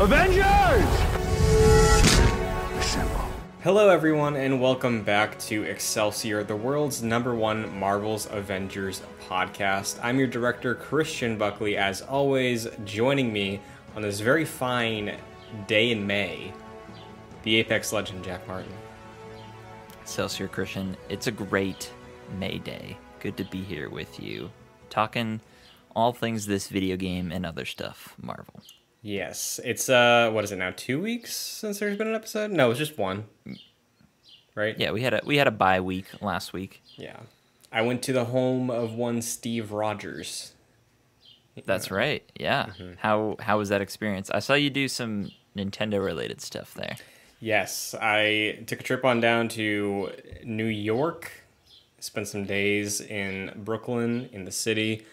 Avengers! Assemble. Hello, everyone, and welcome back to Excelsior, the world's number one Marvel's Avengers podcast. I'm your director, Christian Buckley, as always, joining me on this very fine day in May, the Apex legend, Jack Martin. Excelsior Christian, it's a great May Day. Good to be here with you, talking all things this video game and other stuff, Marvel. Yes, it's uh, what is it now? Two weeks since there's been an episode? No, it's just one. Right? Yeah, we had a we had a bye week last week. Yeah. I went to the home of one Steve Rogers. That's right. Yeah. Mm-hmm. How how was that experience? I saw you do some Nintendo related stuff there. Yes, I took a trip on down to New York, spent some days in Brooklyn, in the city.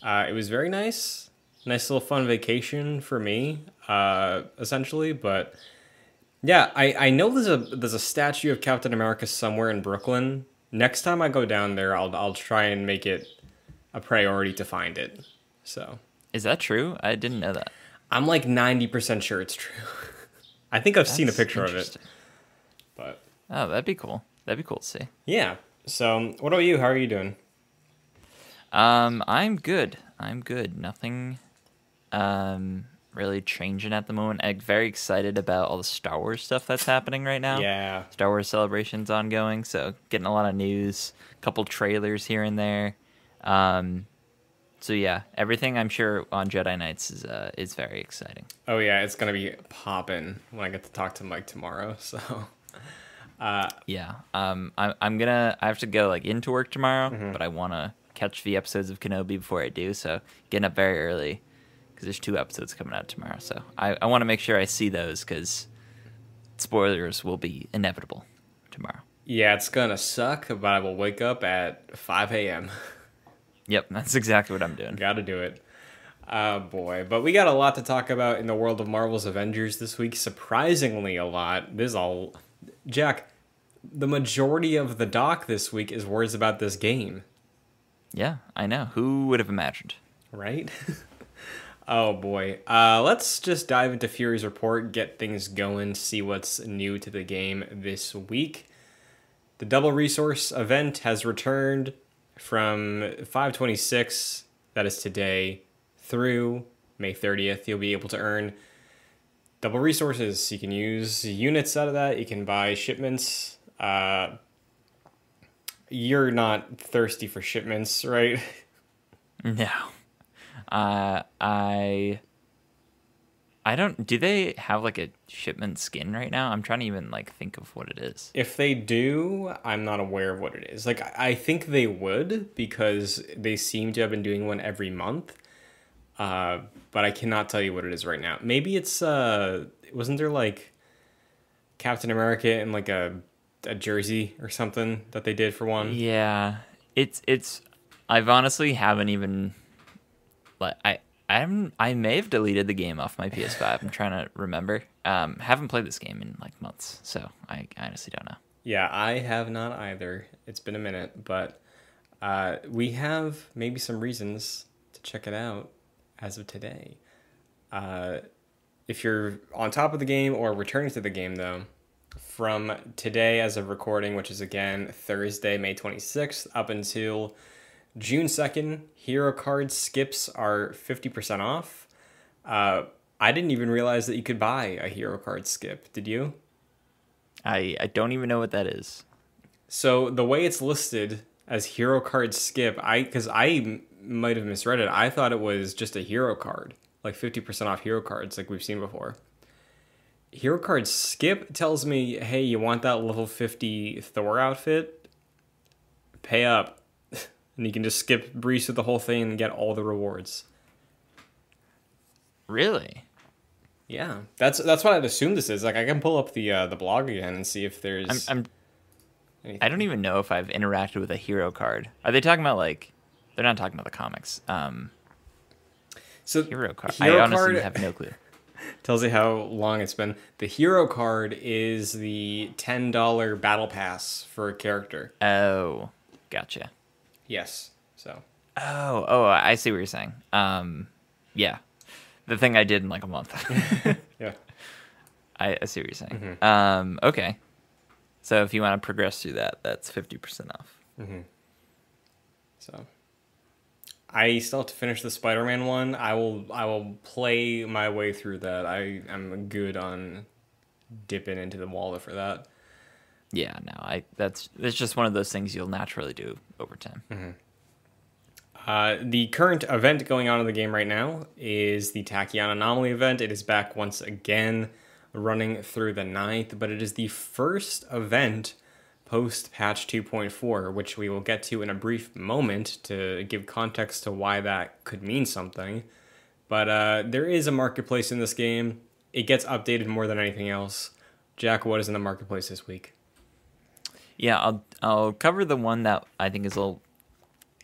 Uh, it was very nice. Nice little fun vacation for me, uh, essentially. But yeah, I, I know there's a there's a statue of Captain America somewhere in Brooklyn. Next time I go down there, I'll I'll try and make it a priority to find it. So Is that true? I didn't know that. I'm like ninety percent sure it's true. I think I've seen a picture of it, but Oh, that'd be cool. That'd be cool to see. yeah. So what about you? How are you doing? Um, I'm good. I'm good. Nothing um really changing at the moment. I'm very excited about all the Star Wars stuff that's happening right now. Yeah. Star Wars celebrations ongoing, so getting a lot of news, a couple trailers here and there. Um so yeah, everything I'm sure on Jedi Knights is uh, is very exciting. Oh yeah, it's gonna be popping when I get to talk to Mike tomorrow. So Yeah. Um I I'm gonna I have to go like into work tomorrow, Mm-hmm. but I wanna catch the episodes of Kenobi before I do, so getting up very early because there's two episodes coming out tomorrow. So I, I want to make sure I see those because spoilers will be inevitable tomorrow. yeah, it's gonna suck, but I will wake up at five a.m. Yep, that's exactly what I'm doing. Got to do it. Oh boy, but we got a lot to talk about in the world of Marvel's Avengers this week. Surprisingly, a lot. This is all, Jack. The majority of the doc this week is words about this game. Yeah, I know. Who would have imagined? right? oh boy. Uh, let's just dive into Fury's report, get things going, see what's new to the game this week. The double resource event has returned from 526, that is today, through May 30th. You'll be able to earn double resources. You can use units out of that, you can buy shipments. Uh, you're not thirsty for shipments, right? No. Uh, I. I don't. Do they have like a shipment skin right now? I'm trying to even like think of what it is. If they do, I'm not aware of what it is. Like, I think they would because they seem to have been doing one every month. Uh, but I cannot tell you what it is right now. Maybe it's uh, wasn't there like Captain America in like a a jersey or something that they did for one? Yeah, it's it's. I've honestly haven't even. Like I I'm I may have deleted the game off my PS5. I'm trying to remember. Um, haven't played this game in like months, so I, I honestly don't know. Yeah, I have not either. It's been a minute, but uh, we have maybe some reasons to check it out as of today. Uh, if you're on top of the game or returning to the game, though, from today as of recording, which is again Thursday, May 26th, up until June 2nd, hero card skips are 50% off. Uh, I didn't even realize that you could buy a hero card skip. Did you? I I don't even know what that is. So the way it's listed as hero card skip, I because I m- might have misread it. I thought it was just a hero card, like fifty percent off hero cards, like we've seen before. Hero card skip tells me, hey, you want that level fifty Thor outfit? Pay up, and you can just skip breeze through the whole thing and get all the rewards. Really? Yeah, that's that's what I'd assume this is. Like, I can pull up the uh, the blog again and see if there's. I'm I'm anything. I don't even know if I've interacted with a hero card. Are they talking about like? They're not talking about the comics. Um, so hero card. Hero I honestly card- have no clue. tells you how long it's been. The hero card is the ten dollar battle pass for a character. Oh, gotcha. Yes. So Oh, oh, I see what you're saying. Um, yeah, the thing I did in like a month. Yeah. I, I see what you're saying. Mm-hmm. Um, okay. So if you want to progress through that, that's fifty percent off. So I still have to finish the Spider-Man one. I will I will play my way through that. I am good on dipping into the wallet for that. Yeah, no, I that's it's just one of those things you'll naturally do over time. Uh, the current event going on in the game right now is the Tachyon Anomaly event. It is back once again, running through the 9th, but it is the first event post patch 2.4, which we will get to in a brief moment to give context to why that could mean something. But uh, there is a marketplace in this game. It gets updated more than anything else. Jack, what is in the marketplace this week? Yeah, I'll I'll cover the one that I think is a little,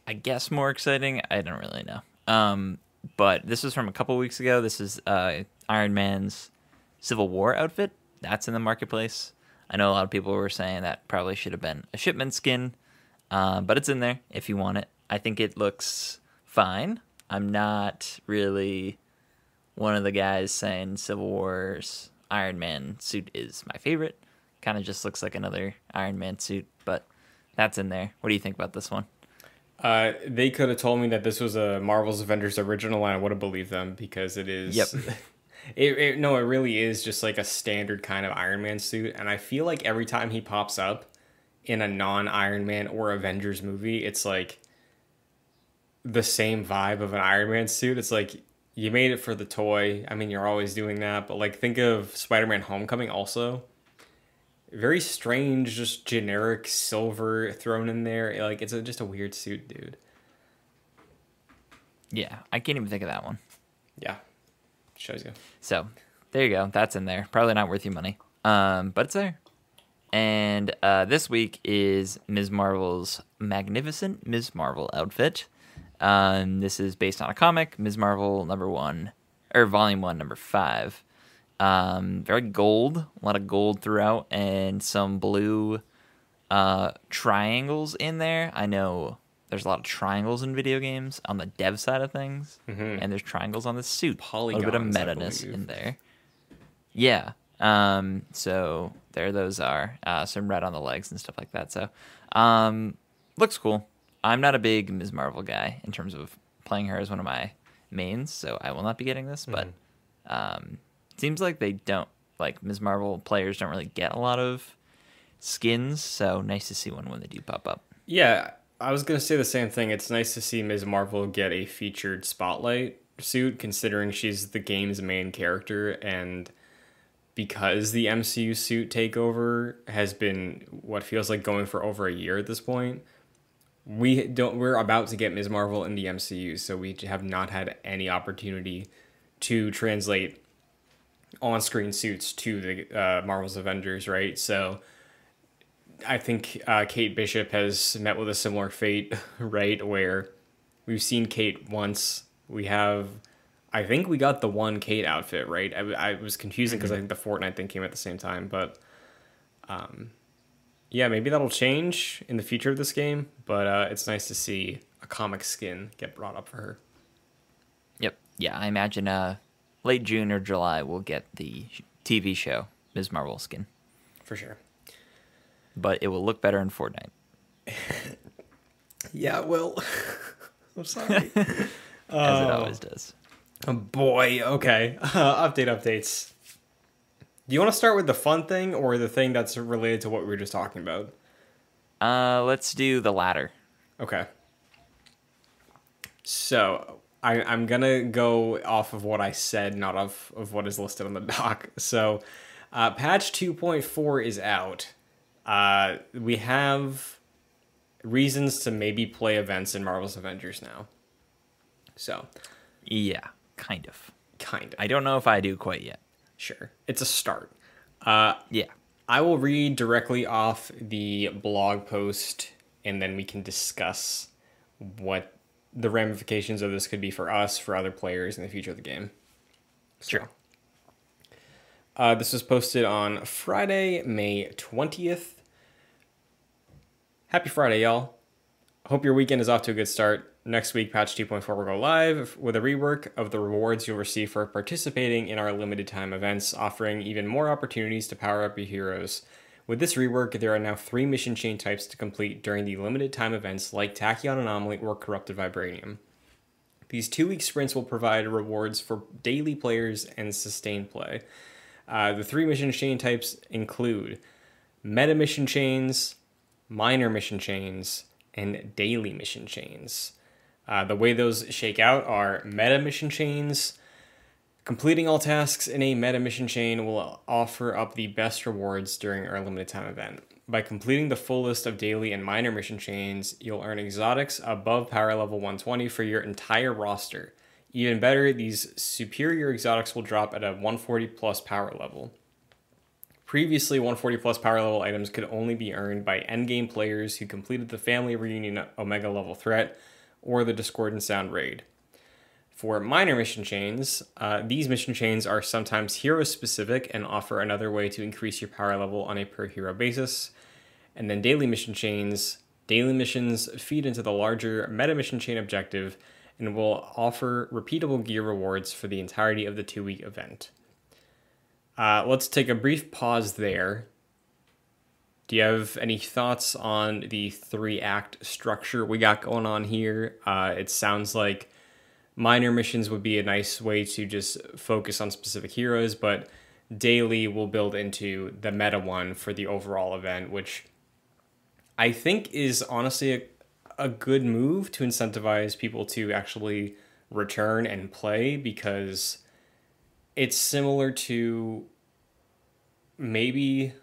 I guess, more exciting. I don't really know. Um, but this is from a couple weeks ago. This is uh, Iron Man's Civil War outfit. That's in the marketplace. I know a lot of people were saying that probably should have been a shipment skin, uh, but it's in there if you want it. I think it looks fine. I'm not really one of the guys saying Civil War's Iron Man suit is my favorite. Kind of just looks like another Iron Man suit, but that's in there. What do you think about this one? Uh, they could have told me that this was a Marvel's Avengers original, and I would have believed them because it is. Yep. It, it no, it really is just like a standard kind of Iron Man suit, and I feel like every time he pops up in a non Iron Man or Avengers movie, it's like the same vibe of an Iron Man suit. It's like you made it for the toy. I mean, you're always doing that, but like think of Spider Man Homecoming also. Very strange, just generic silver thrown in there. Like it's a, just a weird suit, dude. Yeah, I can't even think of that one. Yeah. Shows you. So there you go. That's in there. Probably not worth your money, um, but it's there. And uh, this week is Ms. Marvel's magnificent Ms. Marvel outfit. Um, this is based on a comic, Ms. Marvel number one, or volume one, number five. Um, very gold, a lot of gold throughout, and some blue uh, triangles in there. I know there's a lot of triangles in video games on the dev side of things, and there's triangles on the suit. a little bit of Polygons, meta ness in there. Yeah. Um, so there those are. Uh, some red on the legs and stuff like that. So um, looks cool. I'm not a big Ms. Marvel guy in terms of playing her as one of my mains, so I will not be getting this. But um, it seems like they don't like Ms. Marvel players don't really get a lot of skins, so nice to see one when they do pop up. Yeah, I was gonna say the same thing. It's nice to see Ms. Marvel get a featured spotlight suit, considering she's the game's main character, and because the MCU suit takeover has been what feels like going for over a year at this point. We don't. We're about to get Ms. Marvel in the MCU, so we have not had any opportunity to translate on-screen suits to the uh, Marvel's Avengers, right? So I think uh, Kate Bishop has met with a similar fate, right? Where we've seen Kate once. We have, I think we got the one Kate outfit, right? I, I was confusing because I think the Fortnite thing came at the same time, but um, yeah, maybe that'll change in the future of this game. But uh, it's nice to see a comic skin get brought up for her. Yep. Yeah, I imagine uh, late June or July we'll get the TV show Ms. Marvel skin, For sure. but it will look better in Fortnite. Yeah, well, I'm sorry. as it always does. Oh boy, okay. Uh, update updates. Do you want to start with the fun thing or the thing that's related to what we were just talking about? Uh, let's do the latter. Okay. So I, I'm gonna go off of what I said, not off of what is listed on the doc. So, uh, patch 2.4 is out. Uh, we have reasons to maybe play events in Marvel's Avengers now. So, Yeah, kind of. kind of. I don't know if I do quite yet. Sure. It's a start. Uh, Yeah. I will read directly off the blog post and then we can discuss what the ramifications of this could be for us, for other players in the future of the game. Sure. Uh, this was posted on Friday, May 20th. Happy Friday, y'all. Hope your weekend is off to a good start. Next week, patch 2.4 will go live with a rework of the rewards you'll receive for participating in our limited time events, offering even more opportunities to power up your heroes. With this rework, there are now three mission chain types to complete during the limited time events like Tachyon Anomaly or Corrupted Vibranium. These two week sprints will provide rewards for daily players and sustained play. Uh, the three mission chain types include meta mission chains, minor mission chains, and daily mission chains. Uh, the way those shake out are meta mission chains. Completing all tasks in a meta mission chain will offer up the best rewards during our limited time event. By completing the full list of daily and minor mission chains, you'll earn exotics above power level 120 for your entire roster. Even better, these superior exotics will drop at a 140 plus power level. Previously, 140 plus power level items could only be earned by endgame players who completed the Family Reunion Omega level threat or the Discordant Sound raid. For minor mission chains, uh, these mission chains are sometimes hero specific and offer another way to increase your power level on a per hero basis. And then daily mission chains, daily missions feed into the larger meta mission chain objective and will offer repeatable gear rewards for the entirety of the two week event. Uh, let's take a brief pause there. Do you have any thoughts on the three act structure we got going on here? Uh, it sounds like minor missions would be a nice way to just focus on specific heroes, but daily will build into the meta one for the overall event, which I think is honestly a, a good move to incentivize people to actually return and play because it's similar to maybe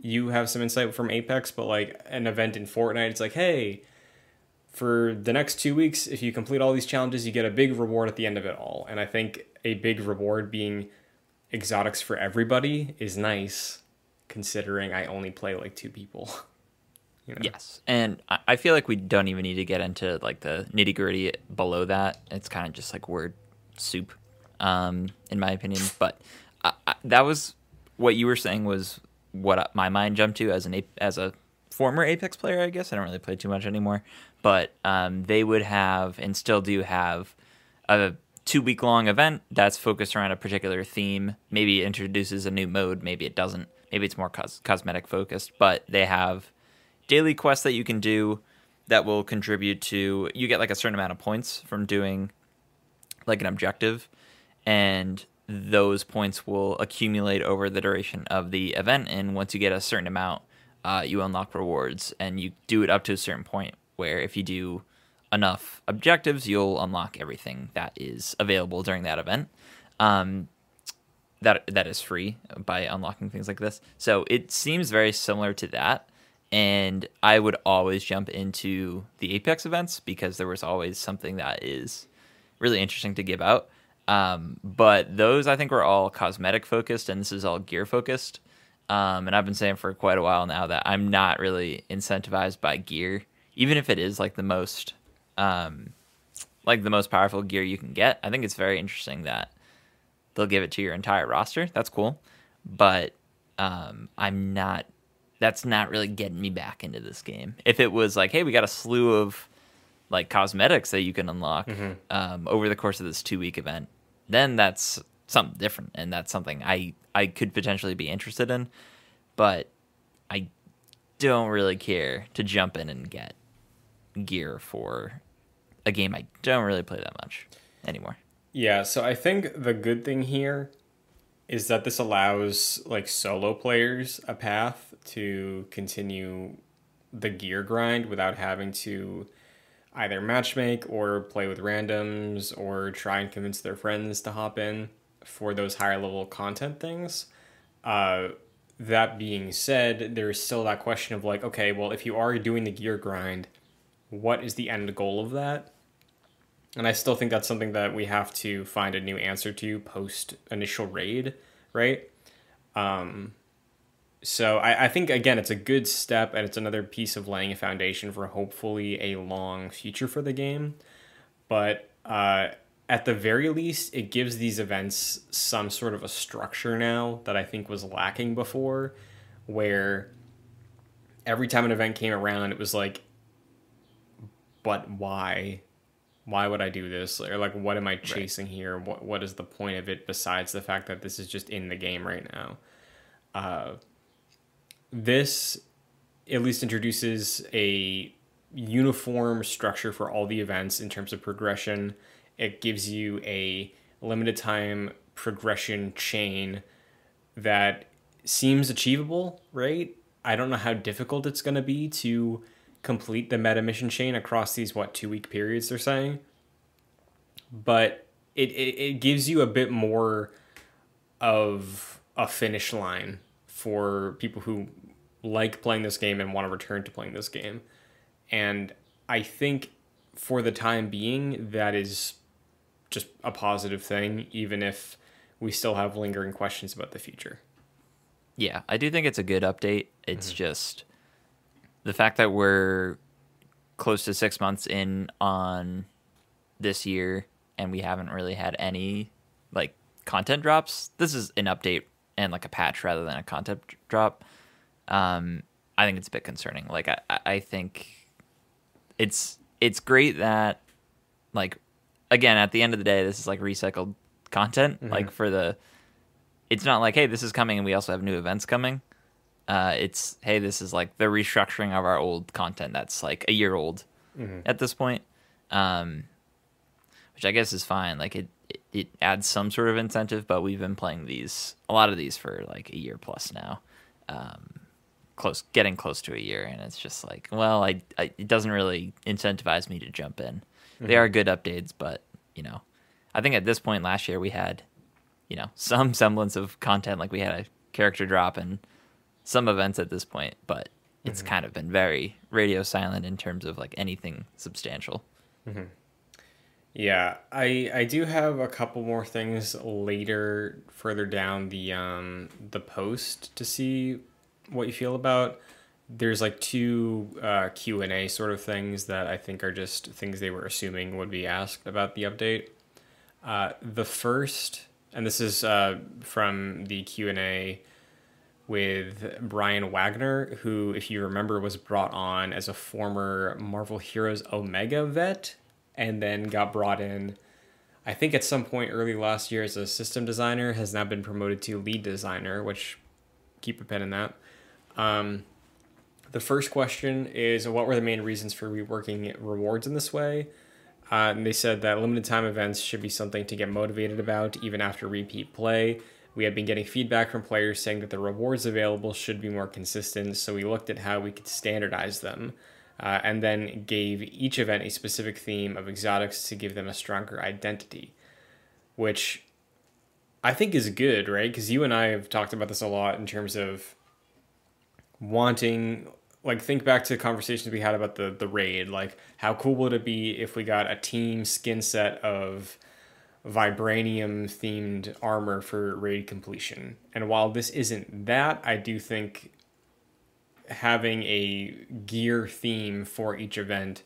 you have some insight from Apex, but like an event in Fortnite, it's like, hey, for the next two weeks, if you complete all these challenges, you get a big reward at the end of it all. And I think a big reward being exotics for everybody is nice, considering I only play like two people. You know? Yes, and I feel like we don't even need to get into like the nitty gritty below that. It's kind of just like word soup, um, in my opinion. But I, I, that was what you were saying was what my mind jumped to as an as a former Apex player. I guess I don't really play too much anymore, but um, they would have and still do have a two week long event that's focused around a particular theme. Maybe it introduces a new mode, maybe it doesn't. Maybe it's more cos- cosmetic focused, but they have daily quests that you can do that will contribute to you get like a certain amount of points from doing like an objective and those points will accumulate over the duration of the event and once you get a certain amount uh, you unlock rewards and you do it up to a certain point where if you do enough objectives you'll unlock everything that is available during that event um, that that is free by unlocking things like this so it seems very similar to that and I would always jump into the Apex events because there was always something that is really interesting to give out. Um, but those I think were all cosmetic focused, and this is all gear focused. Um, and I've been saying for quite a while now that I'm not really incentivized by gear, even if it is like the most, um, like the most powerful gear you can get. I think it's very interesting that they'll give it to your entire roster. That's cool, but um, I'm not that's not really getting me back into this game. If it was like, hey, we got a slew of like cosmetics that you can unlock mm-hmm. um, over the course of this two week event, then that's something different, and that's something I I could potentially be interested in. But I don't really care to jump in and get gear for a game I don't really play that much anymore. Yeah, so I think the good thing here is that this allows like solo players a path to continue the gear grind without having to either matchmake or play with randoms or try and convince their friends to hop in for those higher level content things. Uh, that being said, there's still that question of like, okay, well, if you are doing the gear grind, what is the end goal of that? And I still think that's something that we have to find a new answer to post initial raid, right? Um, so I, I think again it's a good step and it's another piece of laying a foundation for hopefully a long future for the game. But uh, at the very least, it gives these events some sort of a structure now that I think was lacking before, where every time an event came around, it was like, but why? why would I do this? Or like, what am I chasing here? What what is the point of it besides the fact that this is just in the game right now? Uh, this at least introduces a uniform structure for all the events in terms of progression. It gives you a limited time progression chain that seems achievable, right? I don't know how difficult it's going to be to complete the meta mission chain across these what two week periods they're saying, but it, it it gives you a bit more of a finish line for people who like playing this game and want to return to playing this game. And I think for the time being, that is just a positive thing, even if we still have lingering questions about the future. Yeah, I do think it's a good update. It's mm-hmm. just the fact that we're close to six months in on this year and we haven't really had any like content drops. This is an update and like a patch rather than a content drop. Um, I think it's a bit concerning. Like I, I think it's it's great that like again at the end of the day this is like recycled content mm-hmm. like for the it's not like hey this is coming and we also have new events coming uh, it's hey this is like the restructuring of our old content that's like a year old mm-hmm. at this point um, which i guess is fine like it, it, it adds some sort of incentive but we've been playing these a lot of these for like a year plus now um, close getting close to a year and it's just like well I, I it doesn't really incentivize me to jump in mm-hmm. they are good updates but you know i think at this point last year we had you know some semblance of content like we had a character drop and some events at this point but it's mm-hmm. kind of been very radio silent in terms of like anything substantial mm-hmm. yeah i i do have a couple more things later further down the um the post to see what you feel about. There's like two uh, Q and A sort of things that I think are just things they were assuming would be asked about the update. Uh, the first, and this is uh, from the Q and A with Brian Wagner, who, if you remember, was brought on as a former Marvel Heroes Omega vet, and then got brought in. I think at some point early last year as a system designer, has now been promoted to lead designer, which keep a pen in that. Um, the first question is what were the main reasons for reworking rewards in this way? Uh, and they said that limited time events should be something to get motivated about even after repeat play. We had been getting feedback from players saying that the rewards available should be more consistent, so we looked at how we could standardize them. Uh, and then gave each event a specific theme of exotics to give them a stronger identity, which I think is good, right? Because you and I have talked about this a lot in terms of wanting like think back to conversations we had about the the raid like how cool would it be if we got a team skin set of vibranium themed armor for raid completion. And while this isn't that i do think having a gear theme for each event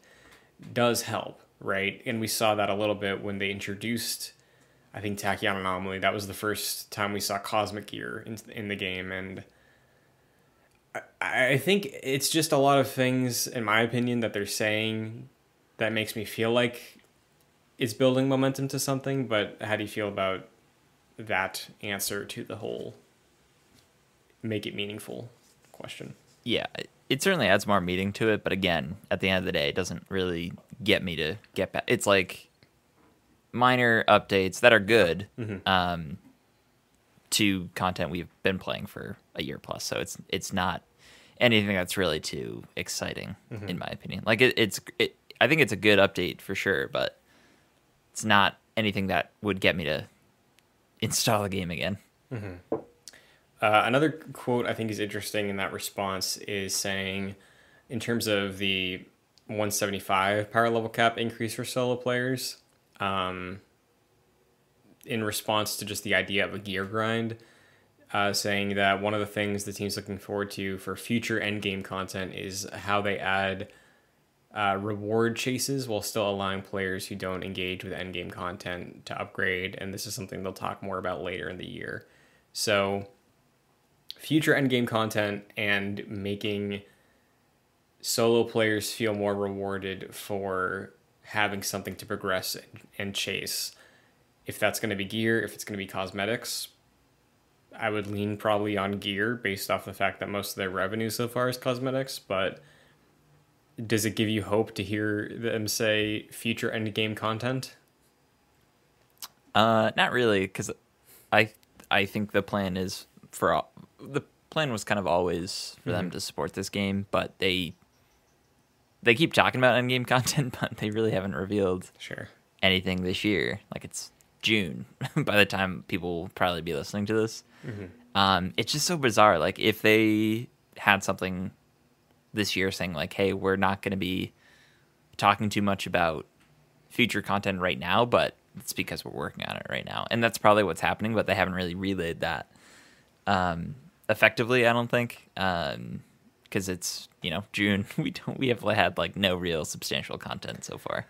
does help right? And we saw that a little bit when they introduced i think tachyon anomaly that was the first time we saw cosmic gear in, in the game. And I think it's just a lot of things, in my opinion, that they're saying that makes me feel like it's building momentum to something. But how do you feel about that answer to the whole make it meaningful question? Yeah, it certainly adds more meaning to it. But again, at the end of the day, it doesn't really get me to get back. It's like minor updates that are good. Mm-hmm. Um, to content we've been playing for a year plus. So it's it's not anything that's really too exciting, mm-hmm. in my opinion. Like it, it's it, I think it's a good update for sure, but it's not anything that would get me to install a game again. Mm-hmm. Uh, another quote I think is interesting in that response is saying, in terms of the 175 power level cap increase for solo players, um, in response to just the idea of a gear grind, uh, saying that one of the things the team's looking forward to for future endgame content is how they add uh, reward chases while still allowing players who don't engage with endgame content to upgrade. And this is something they'll talk more about later in the year. So, future endgame content and making solo players feel more rewarded for having something to progress and, and chase. If that's going to be gear, if it's going to be cosmetics, I would lean probably on gear based off the fact that most of their revenue so far is cosmetics. But does it give you hope to hear them say future end game content? Uh, not really, because I I think the plan is for all, the plan was kind of always for them Mhm. to support this game, but they they keep talking about endgame content, but they really haven't revealed Sure. anything this year. Like it's June by the time people will probably be listening to this. Um, it's just so bizarre. Like if they had something this year saying like, "Hey, we're not going to be talking too much about future content right now, but it's because we're working on it right now," and that's probably what's happening. But they haven't really relayed that um, effectively. I don't think because it's you know June. We don't we have had like no real substantial content so far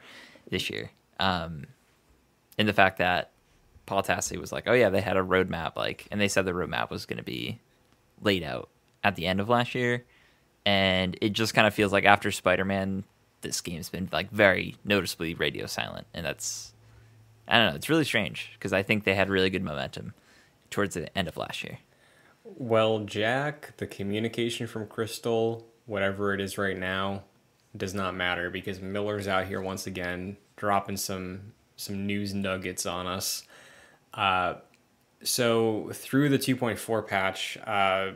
this year. Um, and the fact that Paul Tassi was like, "Oh yeah, they had a roadmap," like, and they said the roadmap was going to be laid out at the end of last year, and it just kind of feels like after Spider Man, this game's been like very noticeably radio silent, and that's I don't know, it's really strange because I think they had really good momentum towards the end of last year. Well, Jack, the communication from Crystal, whatever it is right now, does not matter because Miller's out here once again dropping some some news nuggets on us. Uh, so through the 2.4 patch, uh,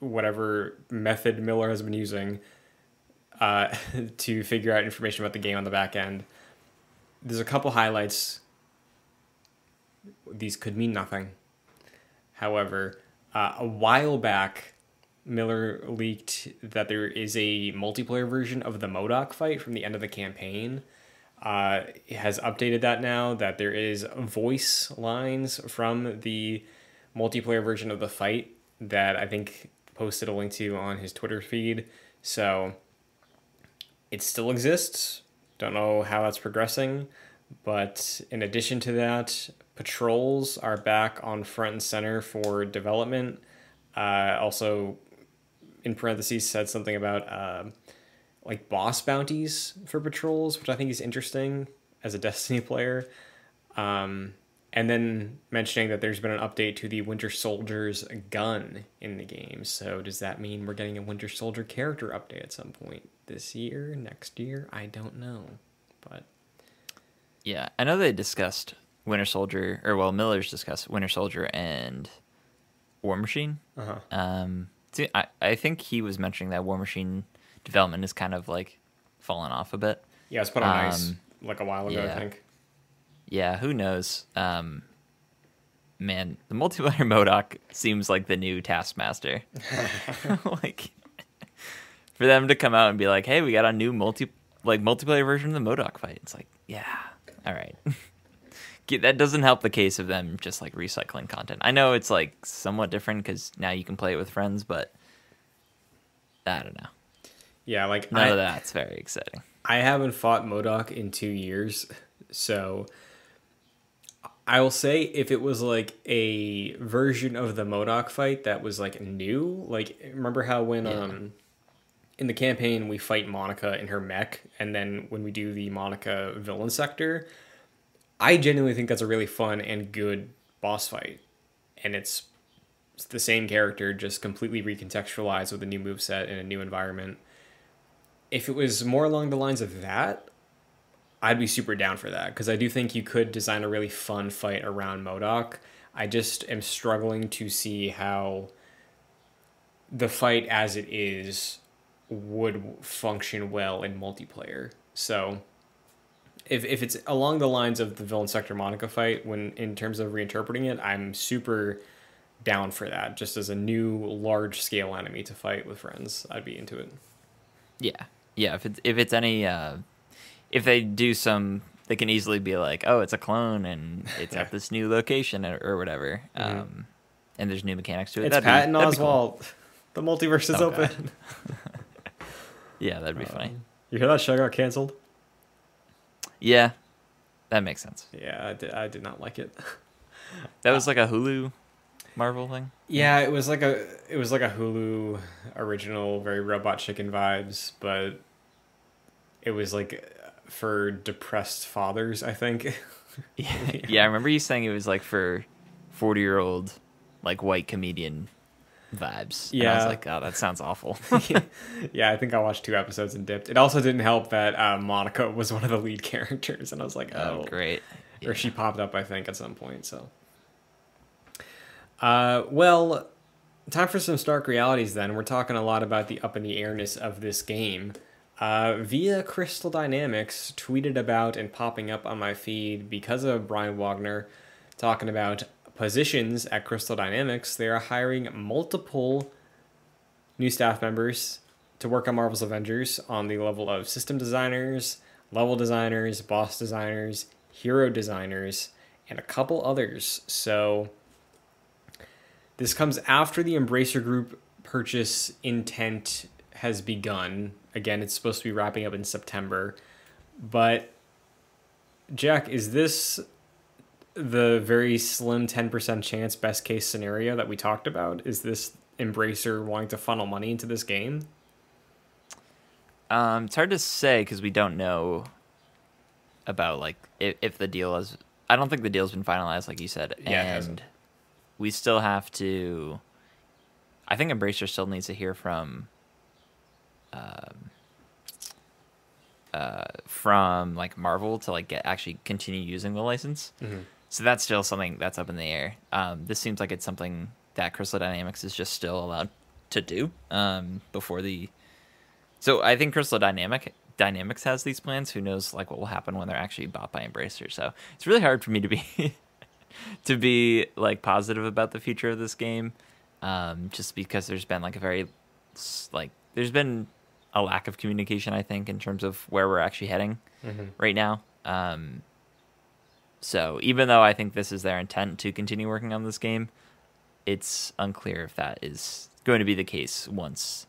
whatever method Miller has been using uh, to figure out information about the game on the back end, there's a couple highlights. These could mean nothing. However, uh, a while back, Miller leaked that there is a multiplayer version of the MODOK fight from the end of the campaign. Uh, has updated that now that there is voice lines from the multiplayer version of the fight that I think posted a link to on his Twitter feed. So it still exists. Don't know how that's progressing, but in addition to that, patrols are back on front and center for development. Uh, also, in parentheses, said something about uh, like boss bounties for patrols, which I think is interesting as a Destiny player. Um, and then mentioning that there's been an update to the Winter Soldier's gun in the game. So does that mean we're getting a Winter Soldier character update at some point this year, next year? I don't know, but Yeah, I know they discussed Winter Soldier, or well, Miller's discussed Winter Soldier and War Machine. uh-huh. Um, I I think he was mentioning that War Machine development is kind of like fallen off a bit. yeah, it's put on ice Um, like a while ago, yeah. I think. Yeah, who knows? Um, man, the multiplayer MODOK seems like the new Taskmaster. like for them to come out and be like, "Hey, we got a new multi like multiplayer version of the MODOK fight." It's like, yeah, all right. That doesn't help the case of them just like recycling content. I know it's like somewhat different because now you can play it with friends, but I don't know. Yeah, like None I, of that's very exciting. I haven't fought Modoc in two years, so I will say if it was like a version of the MODOK fight that was like new, like remember how when Yeah. um in the campaign we fight Monica in her mech, and then when we do the Monica villain sector, I genuinely think that's a really fun and good boss fight, and it's it's the same character just completely recontextualized with a new moveset in a new environment if it was more along the lines of that, I'd be super down for that because I do think you could design a really fun fight around MODOK. I just am struggling to see how the fight as it is would function well in multiplayer. So if, if it's along the lines of the villain sector Monica fight, when in terms of reinterpreting it, I'm super down for that. Just as a new large scale enemy to fight with friends, I'd be into it. Yeah, yeah. If it's if it's any, uh, if they do some, they can easily be like, oh, it's a clone and it's at this new location or, or whatever. Mhm. Um, and there's new mechanics to it. It's That'd Patton be cool. Oswalt. The multiverse is Oh, open. Yeah, that'd be funny. Um, You hear that show got canceled? Yeah, that makes sense. Yeah, I did, I did not like it. That was like a Hulu Marvel thing. Yeah, it was like a it was like a Hulu original, very Robot Chicken vibes, but it was like for depressed fathers. I think. Yeah, yeah. I remember you saying it was like for forty-year-old, like white comedian vibes. And I was like, oh, that sounds awful. yeah, I think I watched two episodes and dipped. It also didn't help that uh, Monica was one of the lead characters, and I was like, oh, oh, great. or she popped up, I think, at some point. So, uh, well, time for some stark realities. Then we're talking a lot about the up in the airness of this game. Uh, via Crystal Dynamics tweeted about and popping up on my feed because of Brian Wagner talking about positions at Crystal Dynamics. They are hiring multiple new staff members to work on Marvel's Avengers on the level of system designers, level designers, boss designers, hero designers, and a couple others. So this comes after the Embracer Group purchase intent has begun. Again, it's supposed to be wrapping up in September. But Jack, is this the very slim 10% chance best case scenario that we talked about? Is this Embracer wanting to funnel money into this game? Um, it's hard to say because we don't know about like if, if the deal is. I don't think the deal's been finalized, like you said, Yeah, it hasn't. and we still have to. I think Embracer still needs to hear from. Um, uh, from like Marvel to like get actually continue using the license. So that's still something that's up in the air. Um, this seems like it's something that Crystal Dynamics is just still allowed to do um, before the. So I think Crystal Dynamic Dynamics has these plans. Who knows like what will happen when they're actually bought by Embracer? So it's really hard for me to be to be like positive about the future of this game, um, just because there's been like a very like there's been a lack of communication. I think in terms of where we're actually heading right now. Um, so even though I think this is their intent to continue working on this game, it's unclear if that is going to be the case once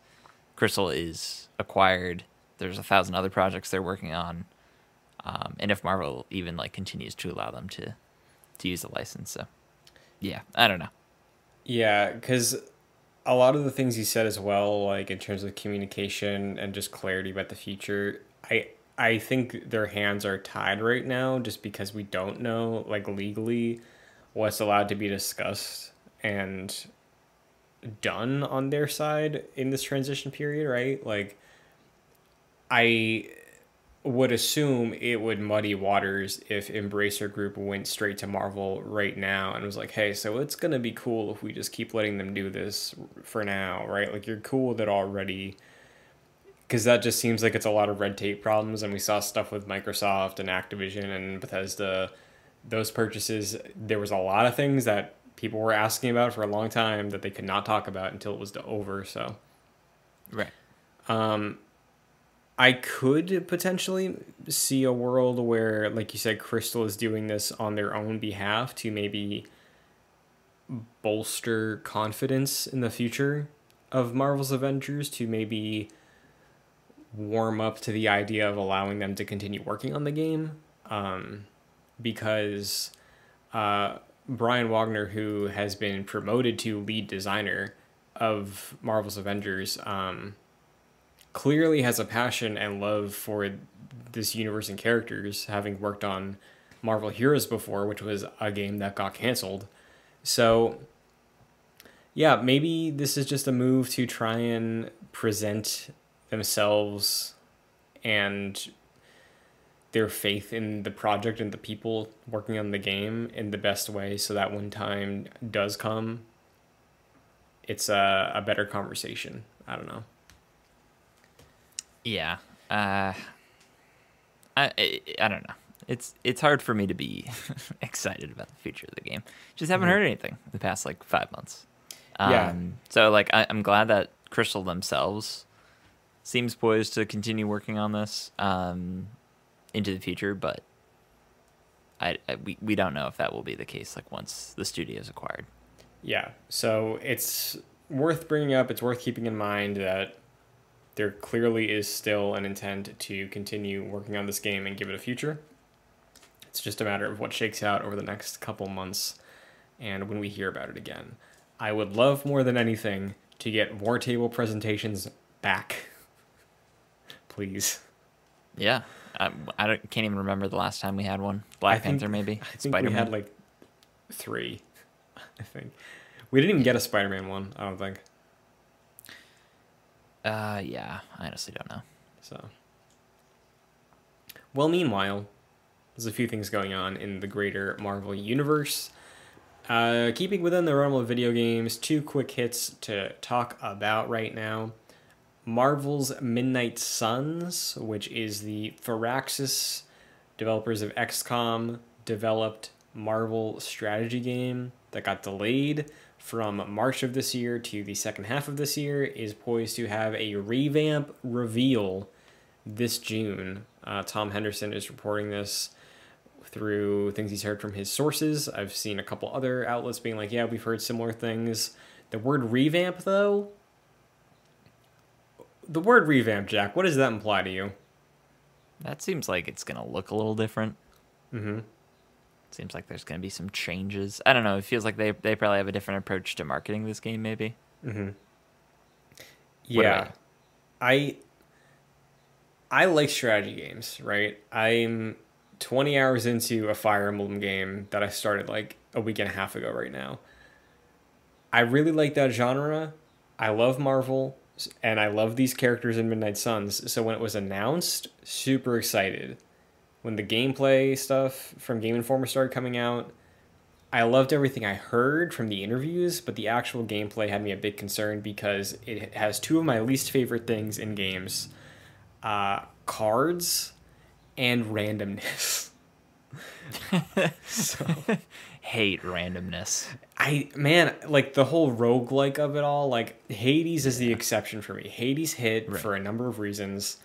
Crystal is acquired. There's a thousand other projects they're working on, um, and if Marvel even like continues to allow them to to use the license. So yeah, I don't know. Yeah, because a lot of the things you said as well, like in terms of communication and just clarity about the future, I I think their hands are tied right now just because we don't know like legally what's allowed to be discussed and done on their side in this transition period, right? Like I would assume it would muddy waters if Embracer Group went straight to Marvel right now and was like, hey, so it's going to be cool if we just keep letting them do this for now, right? Like, you're cool with it already. Because that just seems like it's a lot of red tape problems. And we saw stuff with Microsoft and Activision and Bethesda. Those purchases, there was a lot of things that people were asking about for a long time that they could not talk about until it was over. So. Right. Um, I could potentially see a world where, like you said, Crystal is doing this on their own behalf to maybe bolster confidence in the future of Marvel's Avengers, to maybe warm up to the idea of allowing them to continue working on the game. Um, because uh, Brian Wagner, who has been promoted to lead designer of Marvel's Avengers, um, clearly has a passion and love for this universe and characters, having worked on Marvel Heroes before, which was a game that got canceled. So, yeah, maybe this is just a move to try and present themselves and their faith in the project and the people working on the game in the best way so that when time does come, it's a, a better conversation. I don't know. Yeah. Uh, I, I I don't know. It's it's hard for me to be excited about the future of the game. Just haven't heard anything in the past like five months. Um, Yeah. So like I, I'm glad that Crystal themselves seems poised to continue working on this um, into the future, but I, I we we don't know if that will be the case. Like once the studio is acquired. Yeah. So it's worth bringing up. It's worth keeping in mind that there clearly is still an intent to continue working on this game and give it a future. It's just a matter of what shakes out over the next couple months and when we hear about it again. I would love more than anything to get War Table presentations back. Please. Yeah. I, I don't, can't even remember the last time we had one. Black I think- Panther, maybe. I think Spider we had like three. I think we didn't even get a Spider-Man one. I don't think uh, yeah, I honestly don't know. so. Well, meanwhile, there's a few things going on in the greater Marvel universe. Uh, keeping within the realm of video games, two quick hits to talk about right now. Marvel's Midnight Suns, which is the Firaxis developers of XCOM developed Marvel strategy game that got delayed from March of this year to the second half of this year, is poised to have a revamp reveal this June. Uh, Tom Henderson is reporting this through things he's heard from his sources. I've seen a couple other outlets being like, yeah, we've heard similar things. The word revamp, though, the word revamp, Jack, what does that imply to you? That seems like it's gonna look a little different. Mm-hmm. Seems like there's gonna be some changes. I don't know. It feels like they they probably have a different approach to marketing this game. Maybe. Mm-hmm. Yeah, I I like strategy games. Right, I'm 20 hours into a Fire Emblem game that I started like a week and a half ago. Right now, I really like that genre. I love Marvel, and I love these characters in Midnight Suns. So when it was announced, super excited. When the gameplay stuff from Game Informer started coming out, I loved everything I heard from the interviews, but the actual gameplay had me a bit concerned because it has two of my least favorite things in games uh, cards and randomness. so, Hate randomness. I, man, like the whole roguelike of it all, like Hades is the exception for me. Hades hit Right. for a number of reasons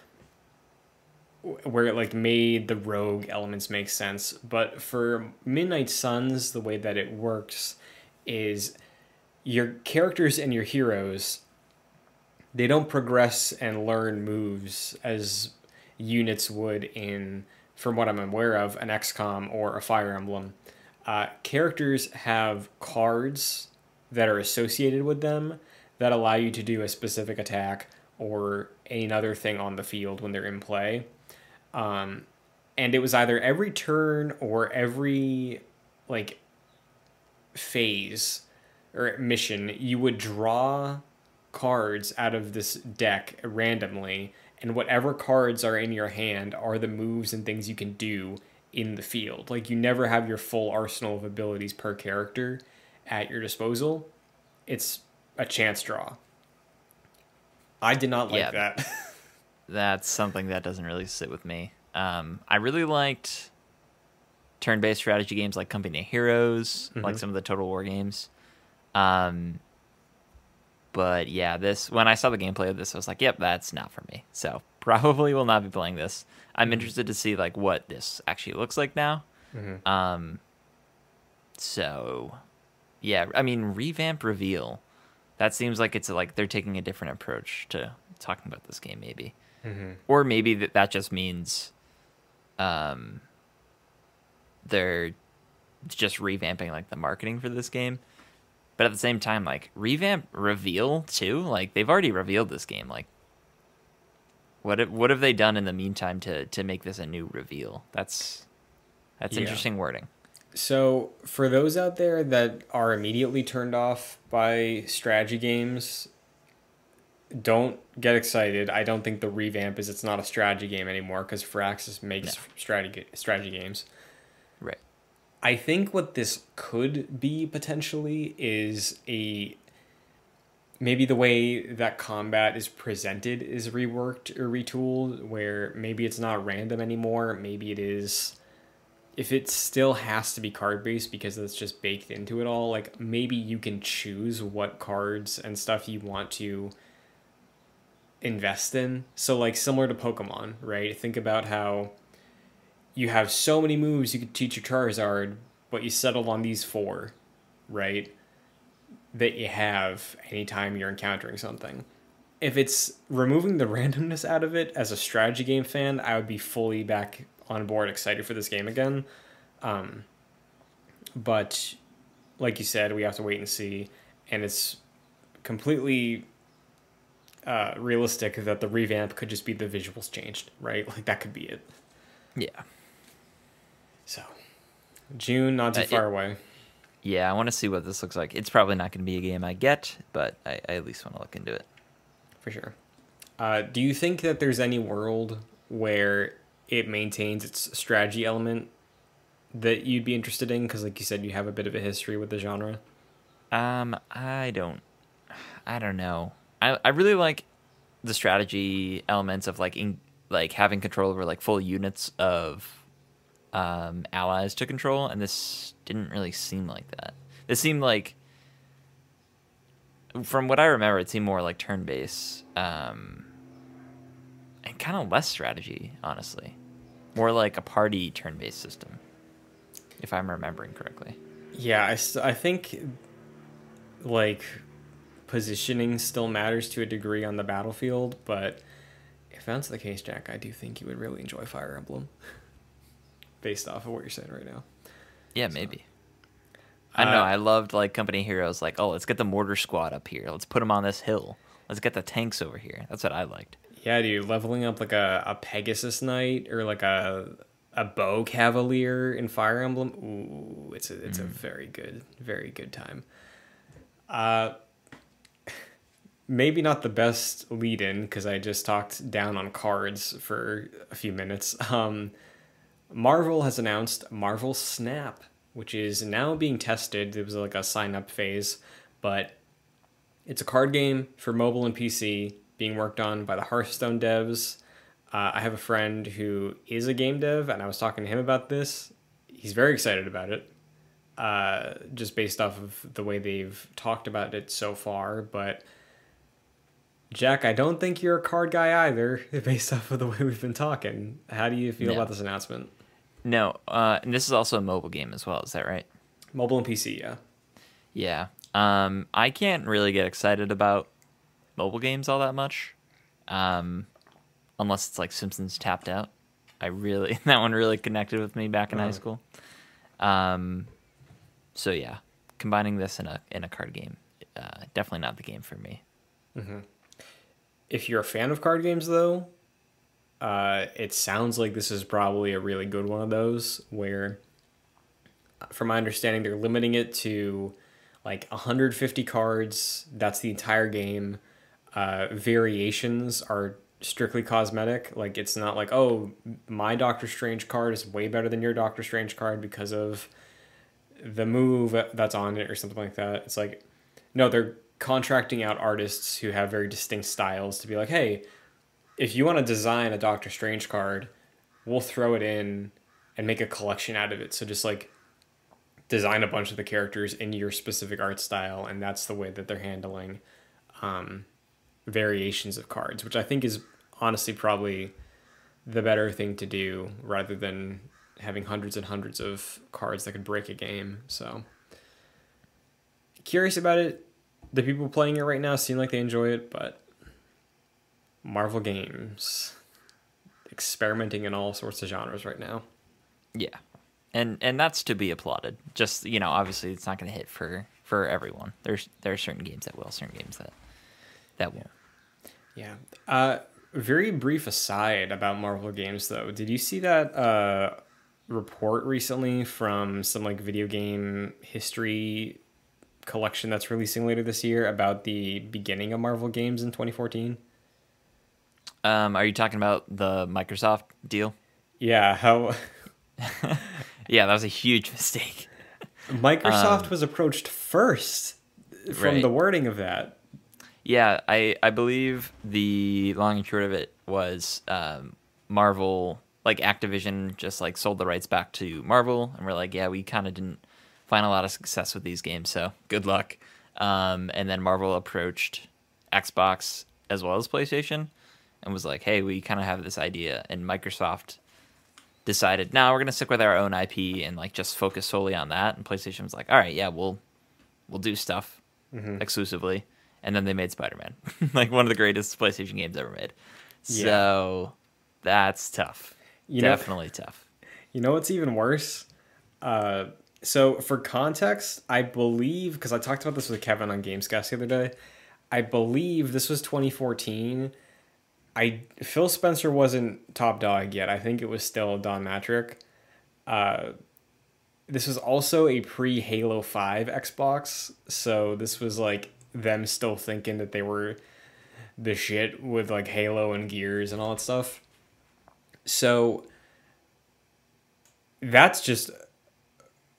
where it like made the rogue elements make sense. But for midnight suns the way that it works is your characters and your heroes they don't progress and learn moves as units would in from what i'm aware of an xcom or a fire emblem. Uh, characters have cards that are associated with them that allow you to do a specific attack or another thing on the field when they're in play um, and it was either every turn or every like phase or mission you would draw cards out of this deck randomly and whatever cards are in your hand are the moves and things you can do in the field. Like you never have your full arsenal of abilities per character at your disposal. It's a chance draw. I did not like Yeah. that That's something that doesn't really sit with me. Um, I really liked turn-based strategy games like Company of Heroes, like Mhm. some of the Total War games. Um, but yeah, this when I saw the gameplay of this, I was like, "Yep, that's not for me." So probably will not be playing this. I'm interested to see like what this actually looks like now. Mhm. Um, so yeah, I mean, revamp reveal. That seems like it's like they're taking a different approach to talking about this game, maybe Mhm. or maybe that that just means um they're just revamping like the marketing for this game. But at the same time like revamp reveal too? Like they've already revealed this game. Like what have, what have they done in the meantime to to make this a new reveal? That's that's Yeah. interesting wording. So, for those out there that are immediately turned off by strategy games, don't get excited. I don't think the revamp is it's not a strategy game anymore because Firaxis makes No. strategy strategy games. right I think what this could be potentially is a maybe the way that combat is presented is reworked or retooled where maybe it's not random anymore maybe it is if it still has to be card based because it's just baked into it all like maybe you can choose what cards and stuff you want to invest in so like similar to pokemon right think about how you have so many moves you could teach your Charizard, but you settled on these four, right? That you have anytime you're encountering something. If it's removing the randomness out of it as a strategy game fan, I would be fully back on board, excited for this game again. Um, but like you said, we have to wait and see, and it's completely uh, realistic that the revamp could just be the visuals changed, right? Like that could be it. Yeah. So, June, not too Uh, far it- away. Yeah, I want to see what this looks like. It's probably not going to be a game I get, but I, I at least want to look into it. For sure. Uh, do you think that there's any world where it maintains its strategy element that you'd be interested in? Because, like you said, you have a bit of a history with the genre. Um, I don't, I don't know. I I really like the strategy elements of like in, like having control over like full units of um allies to control, and this didn't really seem like that. This seemed like, from what I remember, it seemed more like turn based, um, and kind of less strategy, honestly. More like a party turn based system, if I'm remembering correctly. Yeah, I, I think like positioning still matters to a degree on the battlefield, but if that's the case, Jack, I do think you would really enjoy Fire Emblem based off of what you're saying right now. Yeah, maybe. I don't know. Uh, I loved like company heroes. Like, oh, let's get the mortar squad up here. Let's put them on this hill. Let's get the tanks over here. That's what I liked. Yeah, dude, leveling up like a, a Pegasus Knight or like a a bow cavalier in Fire Emblem. Ooh, it's a it's a very good, very good time. Uh maybe not the best lead in because I just talked down on cards for a few minutes. Um Marvel has announced Marvel Snap, which is now being tested. It was like a sign up phase, but it's a card game for mobile and PC being worked on by the Hearthstone devs. Uh, I have a friend who is a game dev, and I was talking to him about this. He's very excited about it, uh, just based off of the way they've talked about it so far. But Jack, I don't think you're a card guy either, based off of the way we've been talking. How do you feel No. about this announcement? No, uh, and this is also a mobile game as well. Is that right? Mobile and PC, yeah. Yeah. Um, I can't really get excited about mobile games all that much, um, unless it's like Simpsons Tapped Out. I really that one really connected with me back in high Uh-huh. school. Um, so yeah, combining this in a in a card game, uh, definitely not the game for me. If you're a fan of card games though uh, it sounds like this is probably a really good one of those where from my understanding they're limiting it to like 150 cards. That's the entire game. Uh, variations are strictly cosmetic. Like it's not like oh my doctor strange card is way better than your doctor strange card because of the move that's on it or something like that. It's like no they're contracting out artists who have very distinct styles to be like hey if you want to design a doctor strange card we'll throw it in and make a collection out of it. So just like design a bunch of the characters in your specific art style and that's the way that they're handling um, variations of cards which i think is honestly probably the better thing to do rather than having hundreds and hundreds of cards that could break a game. So curious about it the people playing it right now seem like they enjoy it but marvel games experimenting in all sorts of genres right now Yeah, and and that's to be applauded. Just you know, obviously, it's not going to hit for for everyone. There's there are certain games that will, certain games that that won't. Yeah. Uh, very brief aside about Marvel games, though. Did you see that uh, report recently from some like video game history collection that's releasing later this year about the beginning of Marvel games in 2014? Um, are you talking about the Microsoft deal? Yeah, how Yeah, that was a huge mistake. Microsoft was approached first from Right. the wording of that. Yeah, I I believe the long and short of it was um, Marvel, like Activision, just like sold the rights back to Marvel, and we're like, yeah, we kind of didn't find a lot of success with these games, so good luck. Um, and then Marvel approached Xbox as well as PlayStation, and was like, hey, we kind of have this idea, and Microsoft decided, now we're gonna stick with our own IP and like just focus solely on that, and PlayStation was like, all right, yeah, we'll we'll do stuff exclusively. And then they made Spider Man, like one of the greatest PlayStation games ever made. Yeah. So that's tough. You know- Definitely tough. You know what's even worse? Uh, so for context, I believe because I talked about this with Kevin on Gamescast the other day. I believe this was 2014. I Phil Spencer wasn't top dog yet. I think it was still Don Mattrick. Uh, this was also a pre Halo Five Xbox, so this was like them still thinking that they were the shit with like Halo and Gears and all that stuff. So that's just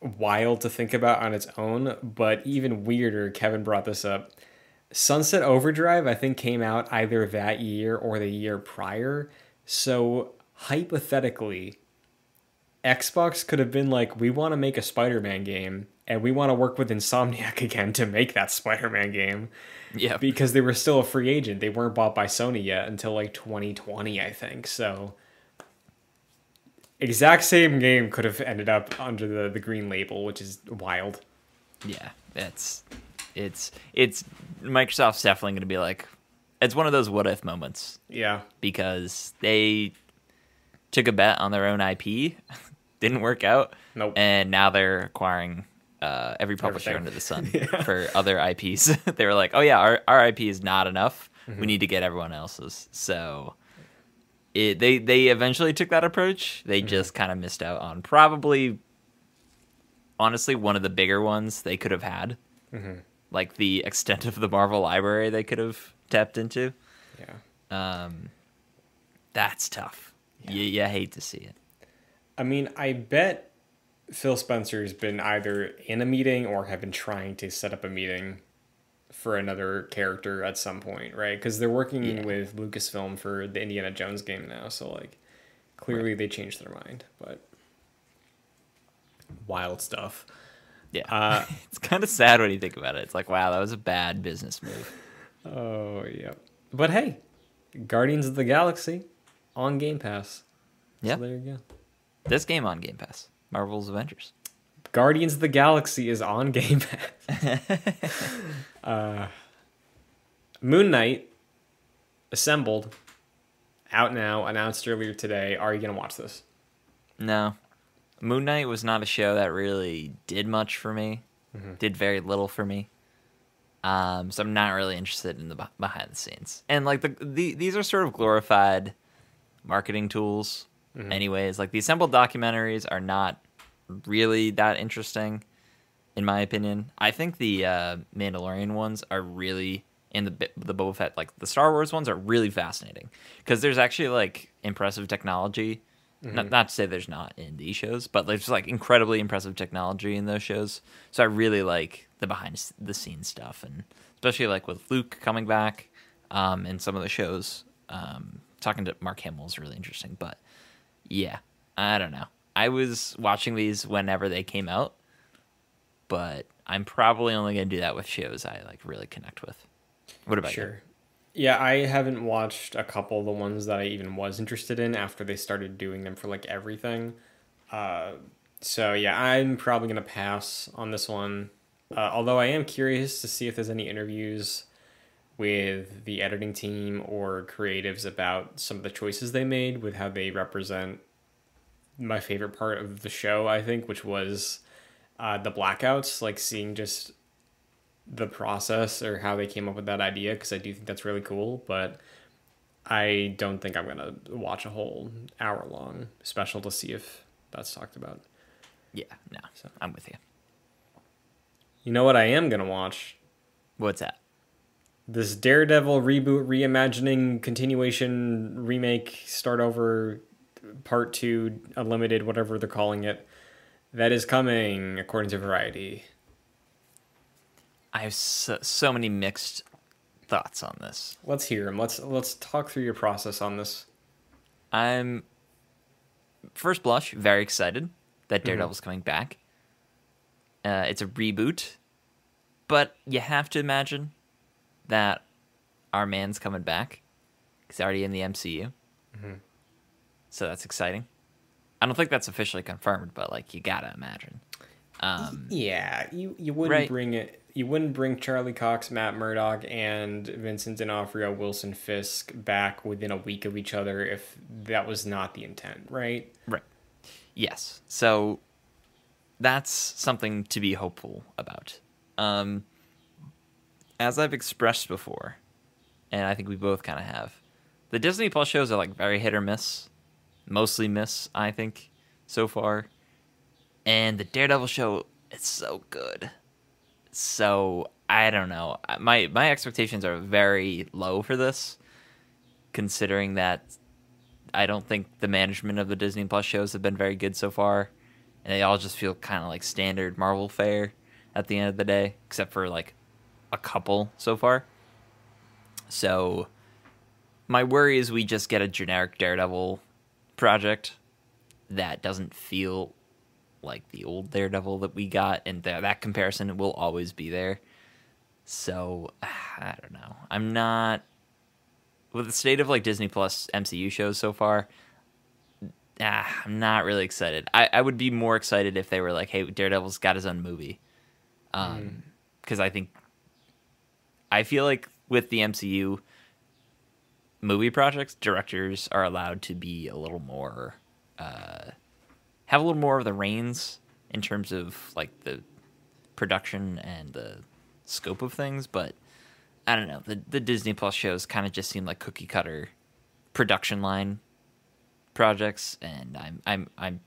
wild to think about on its own, but even weirder, Kevin brought this up. Sunset Overdrive, I think, came out either that year or the year prior. So hypothetically, Xbox could have been like, we want to make a Spider Man game and we want to work with Insomniac again to make that Spider Man game. Yeah. Because they were still a free agent. They weren't bought by Sony yet until like 2020, I think. So exact same game could have ended up under the, the green label, which is wild. Yeah, it's it's it's Microsoft's definitely going to be like it's one of those what if moments Yeah. because they took a bet on their own IP, didn't work out, Nope. and now they're acquiring uh, every publisher Everything. under the sun for other IPs. they were like, oh yeah, our our IP is not enough. Mm-hmm. We need to get everyone else's. So. It, they they eventually took that approach. They Mm-hmm. just kind of missed out on probably, honestly, one of the bigger ones they could have had Mm-hmm. like the extent of the Marvel library they could have tapped into. Yeah. Um, that's tough. You, you hate to see it. I mean, I bet Phil Spencer's been either in a meeting or have been trying to set up a meeting for another character at some point, right? Because they're working Yeah. with Lucasfilm for the Indiana Jones game now, so like clearly they changed their mind, but wild stuff. Yeah, Uh, it's kind of sad when you think about it. It's like, wow, that was a bad business move. oh yeah, but hey, Guardians of the Galaxy on Game Pass. Yeah, so there you go. this game on Game Pass, Marvel's Avengers. Guardians of the Galaxy is on Game Pass. uh, Moon Knight assembled, out now, announced earlier today. Are you gonna watch this? No, Moon Knight was not a show that really did much for me. Did very little for me. Um, so I'm not really interested in the behind the scenes. And like the, the these are sort of glorified marketing tools. Anyways, like the assembled documentaries are not really that interesting, in my opinion. I think the uh, Mandalorian ones are really and the the Boba Fett like the Star Wars ones are really fascinating because there's actually like impressive technology. Not, not to say there's not in these shows, but there's like incredibly impressive technology in those shows. So I really like the behind the scenes stuff, and especially like with Luke coming back, um, and some of the shows. Um, talking to Mark Hamill is really interesting, but yeah, I don't know. I was watching these whenever they came out, but I'm probably only gonna do that with shows I like really connect with. What about you? Sure. Yeah, I haven't watched a couple of the ones that I even was interested in after they started doing them for like everything. Uh, so yeah, I'm probably gonna pass on this one. Uh, although I am curious to see if there's any interviews with the editing team or creatives about some of the choices they made with how they represent my favorite part of the show. I think, which was uh, the blackouts, like seeing just the process or how they came up with that idea because I do think that's really cool, but I don't think I'm gonna watch a whole hour long special to see if that's talked about. Yeah, no, so. I'm with you. You know what I am gonna watch? What's that? This Daredevil reboot, reimagining, continuation, remake, start over, part two, unlimited, whatever they're calling it. That is coming, according to Variety. I have so, so many mixed thoughts on this. Let's hear them. Let's let's talk through your process on this. I'm first blush very excited that Daredevil's coming back. Uh, it's a reboot, but you have to imagine that our man's coming back. He's already in the MCU, so that's exciting. I don't think that's officially confirmed, but like you gotta imagine. Um, Yeah, you you wouldn't Right. bring it. You wouldn't bring Charlie Cox, Matt Murdock, and Vincent D'Onofrio, Wilson Fisk back within a week of each other if that was not the intent, right? Right. Yes. So that's something to be hopeful about. Um, as I've expressed before, and I think we both kind of have, the Disney Plus shows are like very hit or miss, mostly miss, I think, so far. And the Daredevil show, it's so good. So I don't know. My my expectations are very low for this, considering that I don't think the management of the Disney Plus shows have been very good so far, and they all just feel kind of like standard Marvel fare at the end of the day, except for like a couple so far. So my worry is we just get a generic Daredevil project that doesn't feel like the old Daredevil that we got, and th- that comparison will always be there. So I don't know. I'm not with the state of like Disney Plus MCU shows so far. Ah, I'm not really excited. I, I would be more excited if they were like, "Hey, Daredevil's got his own movie," um, because I think I feel like with the MCU movie projects, directors are allowed to be a little more, uh, have a little more of the reins in terms of like the production and the scope of things. But I don't know. The the Disney Plus shows kind of just seem like cookie cutter production line projects, and I'm I'm I'm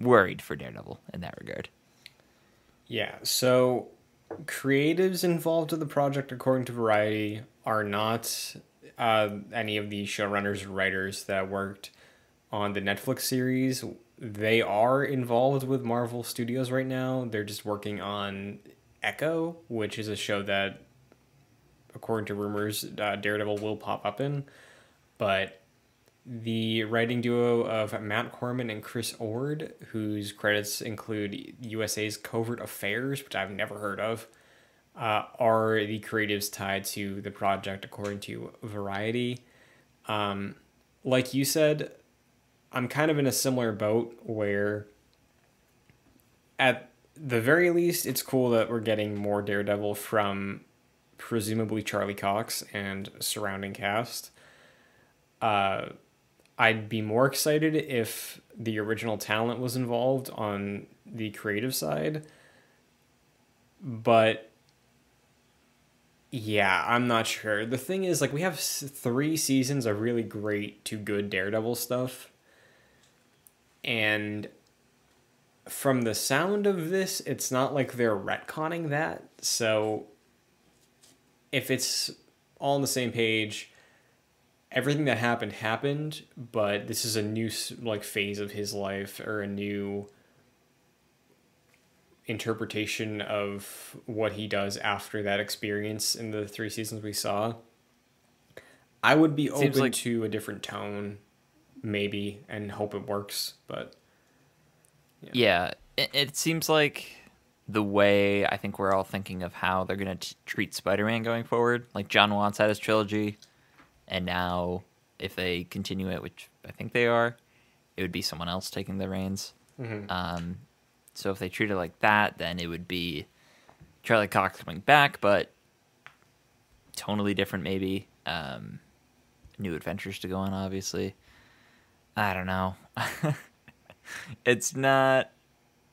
worried for Daredevil in that regard. Yeah, so creatives involved in the project, according to Variety, are not uh, any of the showrunners or writers that worked on the Netflix series. They are involved with Marvel Studios right now. They're just working on Echo, which is a show that, according to rumors, uh, Daredevil will pop up in. But the writing duo of Matt Corman and Chris Ord, whose credits include USA's Covert Affairs, which I've never heard of, uh, are the creatives tied to the project, according to Variety. Um, like you said, I'm kind of in a similar boat where, at the very least, it's cool that we're getting more Daredevil from presumably Charlie Cox and surrounding cast. Uh, I'd be more excited if the original talent was involved on the creative side. But yeah, I'm not sure. The thing is, like, we have three seasons of really great to good Daredevil stuff. And from the sound of this, it's not like they're retconning that. So if it's all on the same page, everything that happened happened, but this is a new like phase of his life or a new interpretation of what he does after that experience in the three seasons we saw. I would be open like... to a different tone, maybe, and hope it works. But yeah, yeah it, seems like the way I think we're all thinking of how they're going to treat Spider-Man going forward. Like Jon Watts had his trilogy, and now if they continue it, which I think they are, it would be someone else taking the reins. Mm-hmm. Um, so if they treat it like that, then it would be Charlie Cox coming back, but tonally different, maybe. Um, new adventures to go on, obviously. I don't know. it's not.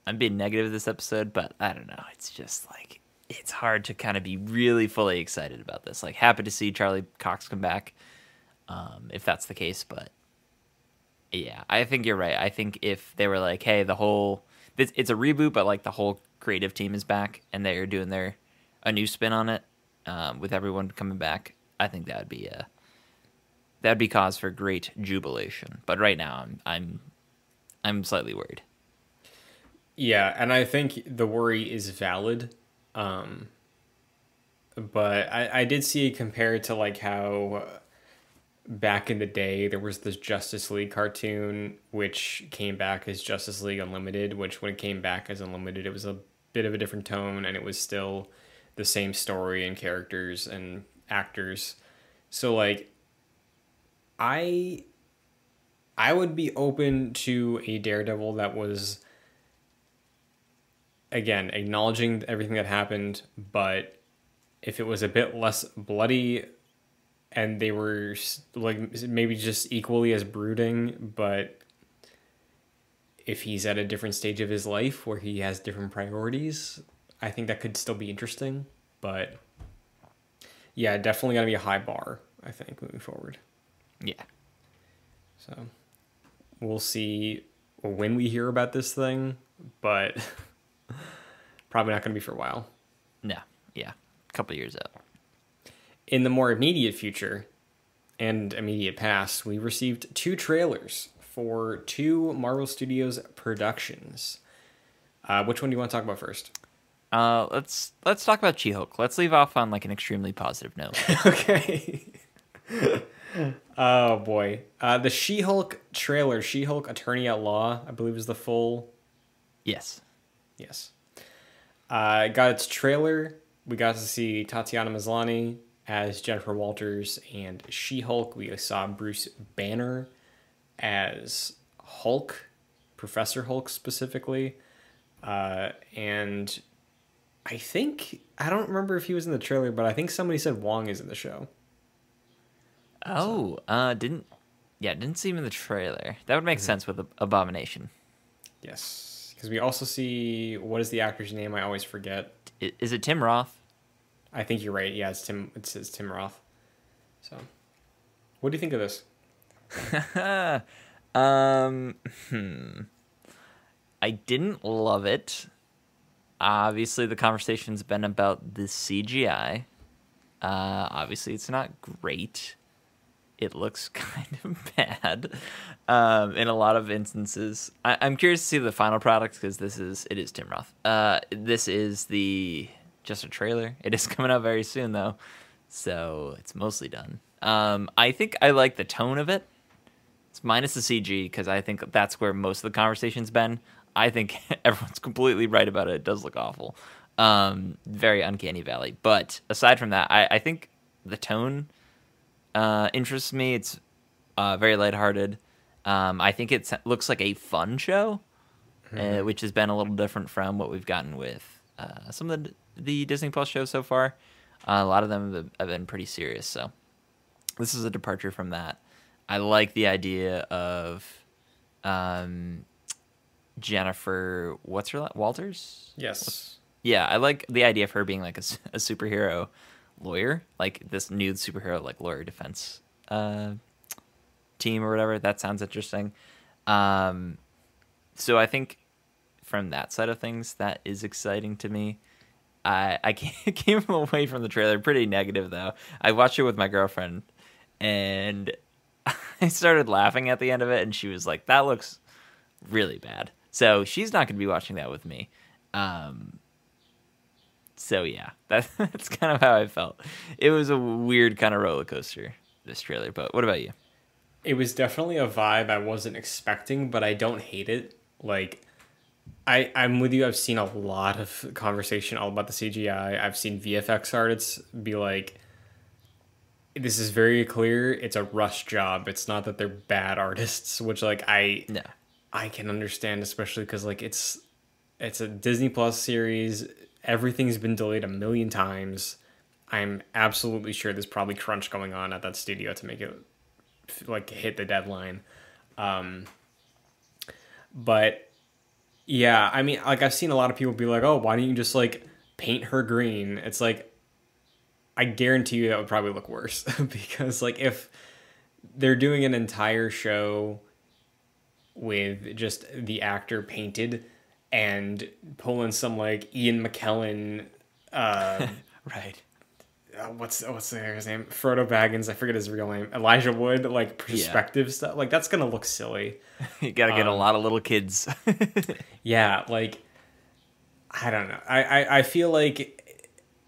I'm being negative this episode, but I don't know. It's just like it's hard to kind of be really fully excited about this. Like happy to see Charlie Cox come back, um, if that's the case. But yeah, I think you're right. I think if they were like, hey, the whole it's, it's a reboot, but like the whole creative team is back and they're doing their a new spin on it um, with everyone coming back. I think that would be a that'd be cause for great jubilation. But right now, I'm I'm I'm slightly worried. Yeah, and I think the worry is valid. Um, but I, I did see it compared to like how back in the day there was this Justice League cartoon which came back as Justice League Unlimited, which when it came back as Unlimited it was a bit of a different tone and it was still the same story and characters and actors. So like I I would be open to a Daredevil that was again acknowledging everything that happened, but if it was a bit less bloody and they were like maybe just equally as brooding, but if he's at a different stage of his life where he has different priorities, I think that could still be interesting. But yeah, definitely gonna be a high bar. I think moving forward. Yeah. So we'll see when we hear about this thing, but probably not going to be for a while. No. Yeah. A couple years out. In the more immediate future and immediate past, we received two trailers for two Marvel Studios productions. Uh, which one do you want to talk about first? Uh, let's let's talk about She-Hulk. Let's leave off on like an extremely positive note. okay. oh boy, uh, the She-Hulk trailer, She-Hulk Attorney at Law, I believe is the full. yes. Yes. Uh, got its trailer. We got to see Tatiana Maslany as Jennifer Walters and She-Hulk. We saw Bruce Banner as Hulk, Professor Hulk specifically, uh, and I think I don't remember if he was in the trailer, but I think somebody said Wong is in the show. Oh, uh, didn't yeah, didn't see him in the trailer. That would make sense with Abomination. Yes, because we also see what is the actor's name? I always forget. Is it Tim Roth? I think you're right. Yeah, it's Tim. It's, says Tim Roth. So, what do you think of this? um, hmm. I didn't love it. Obviously, the conversation's been about the CGI. Uh, obviously, it's not great. It looks kind of bad um, in a lot of instances. I- I'm curious to see the final product because this is it is Tim Roth. Uh, this is the just a trailer. It is coming out very soon though, so it's mostly done. Um, I think I like the tone of it. It's minus the CG because I think that's where most of the conversation's been. I think everyone's completely right about it. It does look awful. Um, very uncanny valley. But aside from that, I, I think the tone uh, interests me. It's uh, very lighthearted. Um, I think it looks like a fun show, uh, which has been a little different from what we've gotten with uh, some of the, the Disney Plus shows so far. Uh, a lot of them have- been pretty serious. So this is a departure from that. I like the idea of um, Jennifer. What's her Walters? Yes. Yeah, I like the idea of her being like a superhero lawyer, like this new superhero like lawyer defense uh, team or whatever. That sounds interesting. Um, so I think from that side of things, that is exciting to me. I I came away from the trailer pretty negative though. I watched it with my girlfriend, and I started laughing at the end of it, and she was like, "That looks really bad." So she's not going to be watching that with me. Um, so yeah, that, that's kind of how I felt. It was a weird kind of roller coaster this trailer. But what about you? It was definitely a vibe I wasn't expecting, but I don't hate it. Like, I I'm with you. I've seen a lot of conversation all about the CGI. I've seen VFX artists be like, "This is very clear. It's a rush job. It's not that they're bad artists." Which like I No. I can understand, especially because like it's it's a Disney Plus series. Everything's been delayed a million times. I'm absolutely sure there's probably crunch going on at that studio to make it like hit the deadline. Um, but yeah, I mean, like I've seen a lot of people be like, "Oh, why don't you just like paint her green?" It's like I guarantee you that would probably look worse because like if they're doing an entire show with just the actor painted and pulling some like Ian McKellen uh Right. Uh, what's what's the guy's name? Frodo Baggins. I forget his real name. Elijah Wood. Like perspective stuff. Like that's gonna look silly. You got to get a Um, lot of little kids. Yeah. Like I don't know. I, I I feel like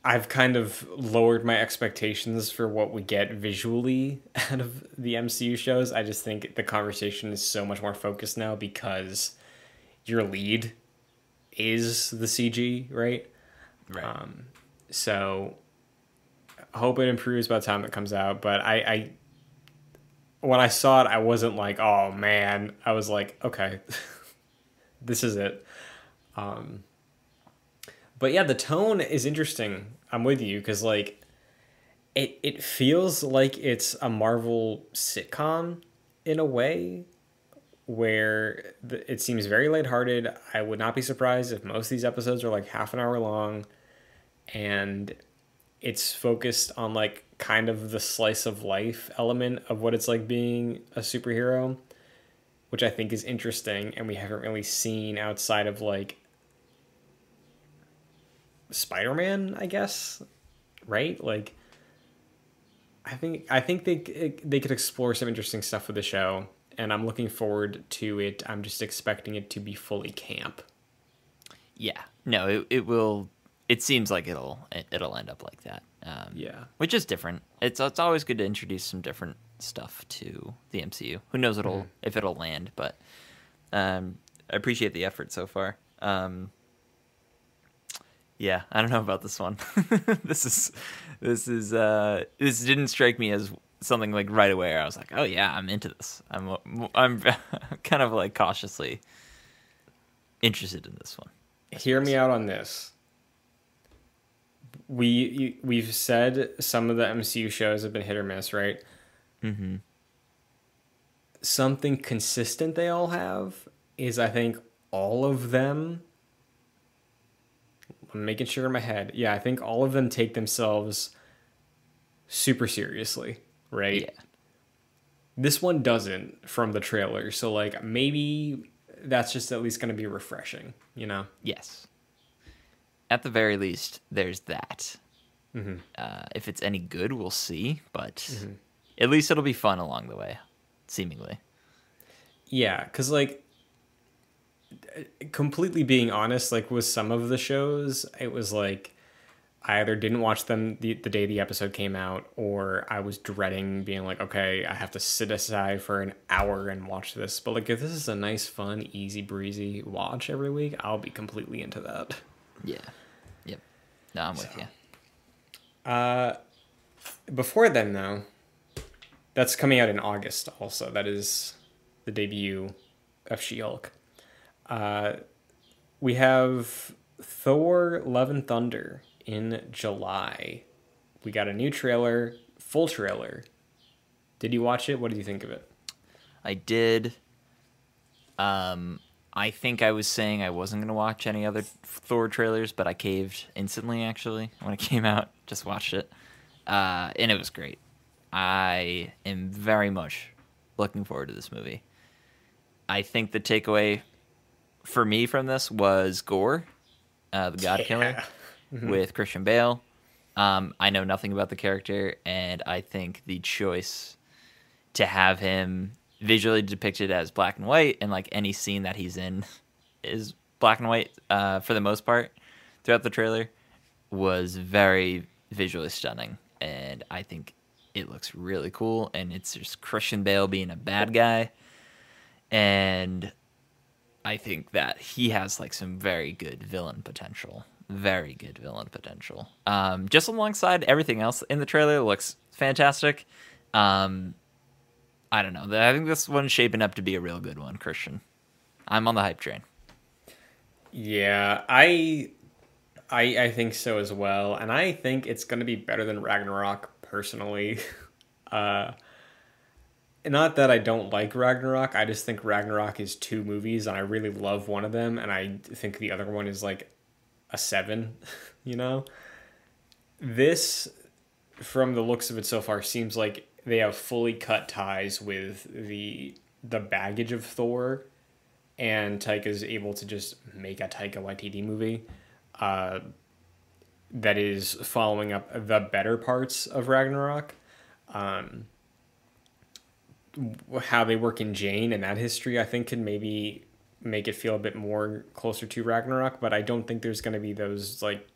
I've kind of lowered my expectations for what we get visually out of the MCU shows. I just think the conversation is so much more focused now because your lead is the CG, right? right. Um, so hope it improves by the time it comes out. But I, I when I saw it, I wasn't like, oh man. I was like, okay, this is it. Um, but yeah, the tone is interesting. I'm with you because like it it feels like it's a Marvel sitcom in a way where it seems very lighthearted. I would not be surprised if most of these episodes are like half an hour long and it's focused on like kind of the slice of life element of what it's like being a superhero, which I think is interesting and we haven't really seen outside of like Spider-Man, I guess, right? Like I think I think they they could explore some interesting stuff with the show and I'm looking forward to it. I'm just expecting it to be fully camp. Yeah. No, it it will it seems like it'll it'll end up like that. Um, yeah, which is different. It's it's always good to introduce some different stuff to the MCU. Who knows it'll mm. if it'll land, but um, I appreciate the effort so far. Um, yeah, I don't know about this one. this is this is uh, this didn't strike me as something like right away. I was like, oh yeah, I'm into this. I'm I'm kind of like cautiously interested in this one. Hear me out on this we we've said some of the MCU shows have been hit or miss, right? Mm-hmm. Something consistent they all have is I think all of them. I'm making sure in my head. Yeah, I think all of them take themselves super seriously, right? Yeah. This one doesn't from the trailer, so like maybe that's just at least going to be refreshing, you know? Yes at the very least, there's that. Mm-hmm. Uh, if it's any good, we'll see, but mm-hmm. at least it'll be fun along the way, seemingly. Yeah, because like completely being honest, like with some of the shows, it was like I either didn't watch them the, the day the episode came out, or I was dreading being like, okay, I have to sit aside for an hour and watch this. But like, if this is a nice, fun, easy breezy watch every week, I'll be completely into that. Yeah. No, I'm so, with you. Uh, before then, though, that's coming out in August. Also, that is the debut of She-Hulk. Uh, we have Thor: Love and Thunder in July. We got a new trailer, full trailer. Did you watch it? What did you think of it? I did. Um, I think I was saying I wasn't going to watch any other Thor trailers, but I caved instantly, actually, when it came out. Just watched it. Uh, and it was great. I am very much looking forward to this movie. I think the takeaway for me from this was Gorr, uh, the God yeah. Killer, mm-hmm. with Christian Bale. Um, I know nothing about the character, and I think the choice to have him visually depicted as black and white, and like any scene that he's in is black and white uh, for the most part throughout the trailer was very visually stunning, and I think it looks really cool. And it's just Christian Bale being a bad guy, and I think that he has like some very good villain potential. Very good villain potential. Um, just alongside everything else in the trailer looks fantastic. Um, I don't know. I think this one's shaping up to be a real good one, Christian. I'm on the hype train. Yeah, I I I think so as well. And I think it's going to be better than Ragnarok personally. uh not that I don't like Ragnarok, I just think Ragnarok is two movies and I really love one of them and I think the other one is like a 7, you know. This from the looks of it so far seems like they have fully cut ties with the the baggage of Thor, and Taika is able to just make a Taika Waititi movie uh, that is following up the better parts of Ragnarok. Um, how they work in Jane and that history, I think, can maybe make it feel a bit more closer to Ragnarok. But I don't think there's going to be those like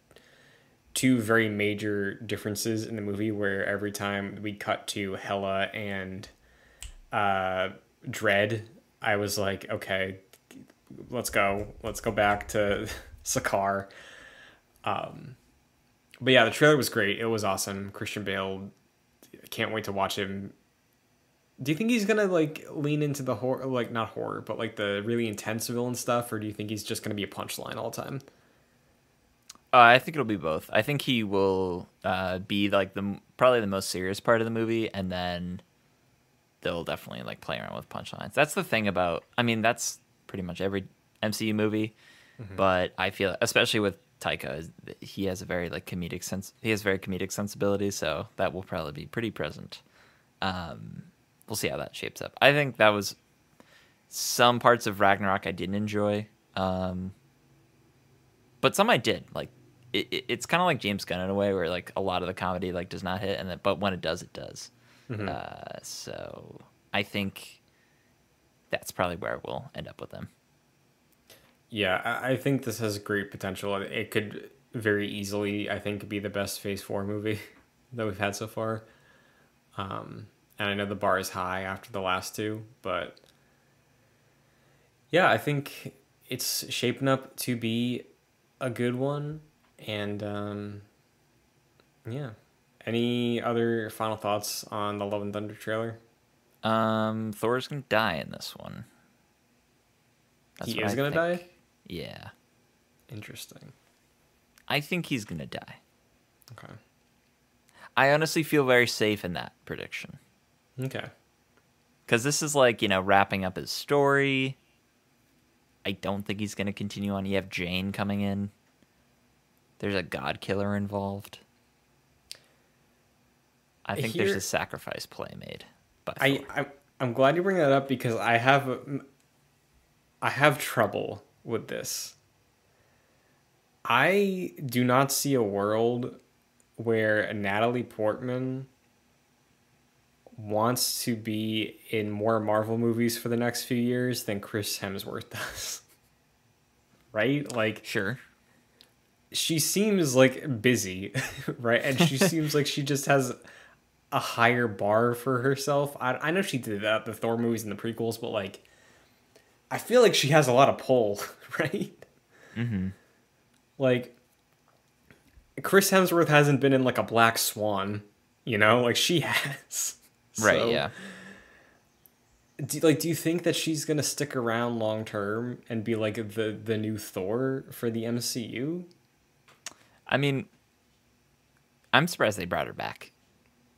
two very major differences in the movie where every time we cut to Hela and uh, Dredd, I was like, okay, let's go. Let's go back to Sakaar. Um, but yeah, the trailer was great. It was awesome. Christian Bale, can't wait to watch him. Do you think he's gonna like lean into the horror, like not horror, but like the really intense villain stuff, or do you think he's just gonna be a punchline all the time? Uh, I think it'll be both. I think he will uh, be like the probably the most serious part of the movie, and then they'll definitely like play around with punchlines. That's the thing about. I mean, that's pretty much every MCU movie, mm-hmm. but I feel especially with Taika he has a very like comedic sense. He has very comedic sensibility, so that will probably be pretty present. Um, we'll see how that shapes up. I think that was some parts of Ragnarok I didn't enjoy, um, but some I did. Like it, it, it's kind of like James Gunn in a way, where like a lot of the comedy like does not hit, and then, but when it does, it does. Mm-hmm. Uh, so I think that's probably where we'll end up with them. Yeah, I I think this has great potential. It could very easily, I think, be the best Phase Four movie that we've had so far. Um, and I know the bar is high after the last two, but yeah, I think it's shaping up to be a good one. And um, yeah, any other final thoughts on the Love and Thunder trailer? Um, Thor's gonna die in this one. he what is I gonna die. Yeah, Interesting. I think he's gonna die. Okay. I honestly feel very safe in that prediction Okay. because this is like you know wrapping up his story. I don't think he's gonna continue on. You have Jane coming in. There's a god killer involved. I think there's a sacrifice play made. By I I'm, I'm glad you bring that up because I have I have trouble with this. I do not see a world where Natalie Portman wants to be in more Marvel movies for the next few years than Chris Hemsworth does. right? Like sure. She seems like busy, right? And she seems like she just has a higher bar for herself. I, I know she did that the Thor movies and the prequels, but like, I feel like she has a lot of pull, right? Mm-hmm. Like, Chris Hemsworth hasn't been in like a Black Swan, you know, like she has. Right. So, yeah. Do, like, do you think that she's gonna stick around long term and be like the the new Thor for the MCU? I mean, I'm surprised they brought her back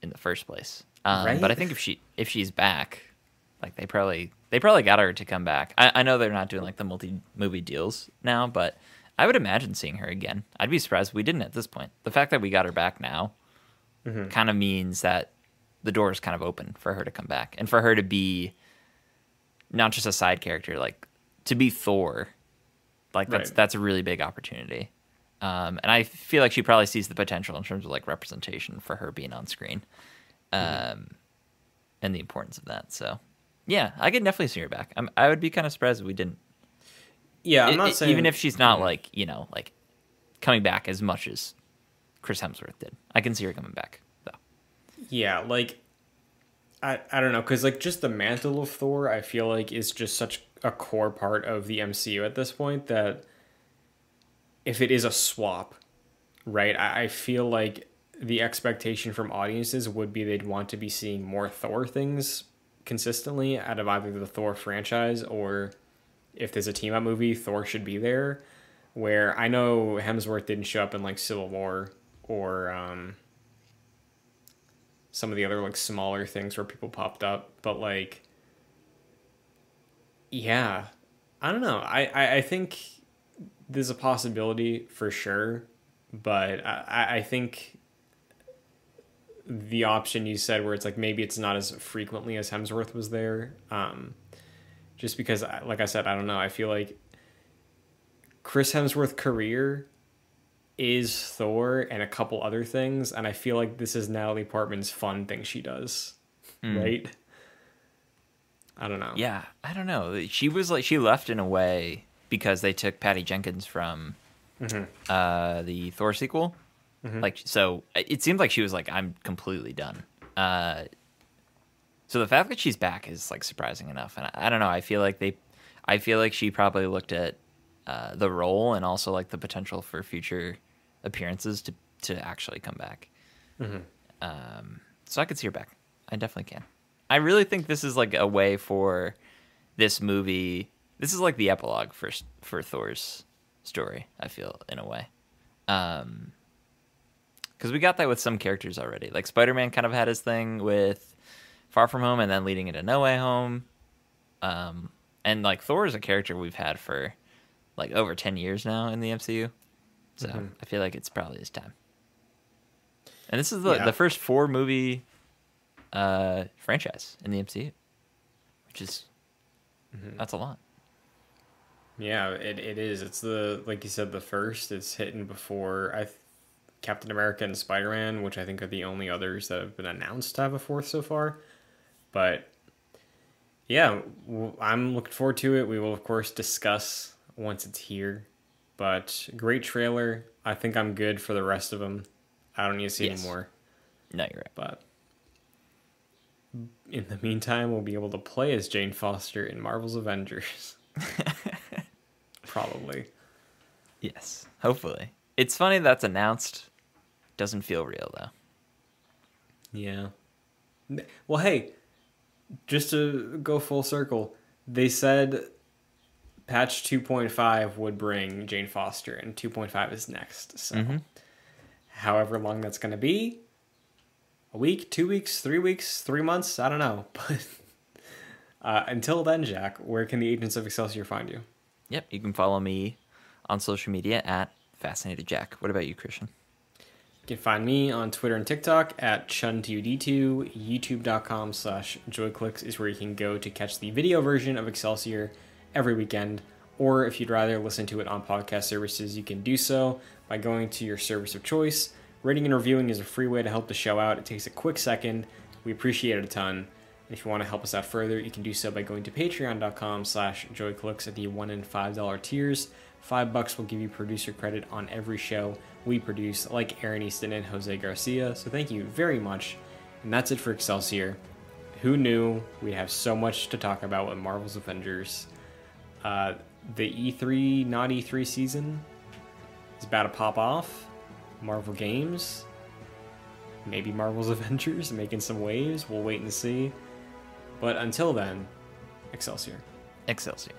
in the first place. Um, Right? But I think if she if she's back, like they probably they probably got her to come back. I, I know they're not doing like the multi movie deals now, but I would imagine seeing her again. I'd be surprised if we didn't at this point. The fact that we got her back now kind of means that the door is kind of open for her to come back and for her to be not just a side character, like to be Thor. Like that's Right. that's a really big opportunity. Um, and I feel like she probably sees the potential in terms of like representation for her being on screen, um, and the importance of that. So, yeah, I could definitely see her back. I'm, I would be kind of surprised if we didn't. Yeah, I'm I- not saying even if she's not like you know like coming back as much as Chris Hemsworth did. I can see her coming back though. Yeah, like I I don't know cuz like just the mantle of Thor I feel like is just such a core part of the MCU at this point that if it is a swap, right? I, I feel like the expectation from audiences would be they'd want to be seeing more Thor things consistently out of either the Thor franchise or if there's a team up movie, Thor should be there. Where I know Hemsworth didn't show up in like Civil War or um some of the other like smaller things where people popped up but like yeah i don't know i i, I think there's a possibility for sure but I, I- think the option you said where it's like maybe it's not as frequently as hemsworth was there um just because like i said i don't know i feel like chris Hemsworth's career is Thor and a couple other things, and I feel like this is Natalie Portman's fun thing she does, right? I don't know. Yeah, I don't know. She was like she left in a way because they took Patty Jenkins from uh, the Thor sequel. Like so, it seemed like she was like, "I'm completely done." Uh, so the fact that she's back is like surprising enough, and I, I don't know. I feel like they, I feel like she probably looked at uh, the role and also like the potential for future appearances to to actually come back. Um, so I could see her back. I definitely can. I really think this is like a way for this movie. This is like the epilogue for for Thor's story. I feel in a way, um, because we got that with some characters already. Like Spider Man kind of had his thing with Far From Home, and then leading into No Way Home. Um, and like Thor is a character we've had for like over ten years now in the MCU. So Mhm. I feel like it's probably his time. And this is the Yeah. the first four movie uh, franchise in the MCU, which is Mm-hmm. that's a lot. Yeah, it, it is. It's the like you said, the first. It's hitting before I, Captain America and Spider Man, which I think are the only others that have been announced to have a fourth so far. But yeah, I'm looking forward to it. We will of course discuss once it's here. But great trailer. I think I'm good for the rest of them. I don't need to see Yes. any more. No, you're right. But in the meantime, we'll be able to play as Jane Foster in Marvel's Avengers. Probably. Yes, hopefully. It's funny that's announced. Doesn't feel real though. Yeah. Well, hey, just to go full circle, they said patch 2.5 would bring Jane Foster, and 2.5 is next. So, Mhm. however long that's going to be a week, two weeks, three weeks, three months I don't know. But uh, until then, Jack, where can the agents of Excelsior find you? Yep, you can follow me on social media at Fascinated Jack. What about you, Christian? You can find me on Twitter and TikTok at chun2d2. YouTube.com slash joyclicks is where you can go to catch the video version of Excelsior every weekend. Or if you'd rather listen to it on podcast services, you can do so by going to your service of choice. Rating and reviewing is a free way to help the show out. It takes a quick second. We appreciate it a ton. And if you want to help us out further, you can do so by going to patreon.com slash joyclicks at the one and five dollar tiers. Five bucks will give you producer credit on every show we produce, like Aaron Easton and Jose Garcia. So thank you very much. And that's it for Excelsior. Who knew we'd have so much to talk about with Marvel's Avengers? Uh, the E3, not E3 season is about to pop off. Marvel Games, maybe Marvel's Avengers making some waves. We'll wait and see. But until then, Excelsior. Excelsior.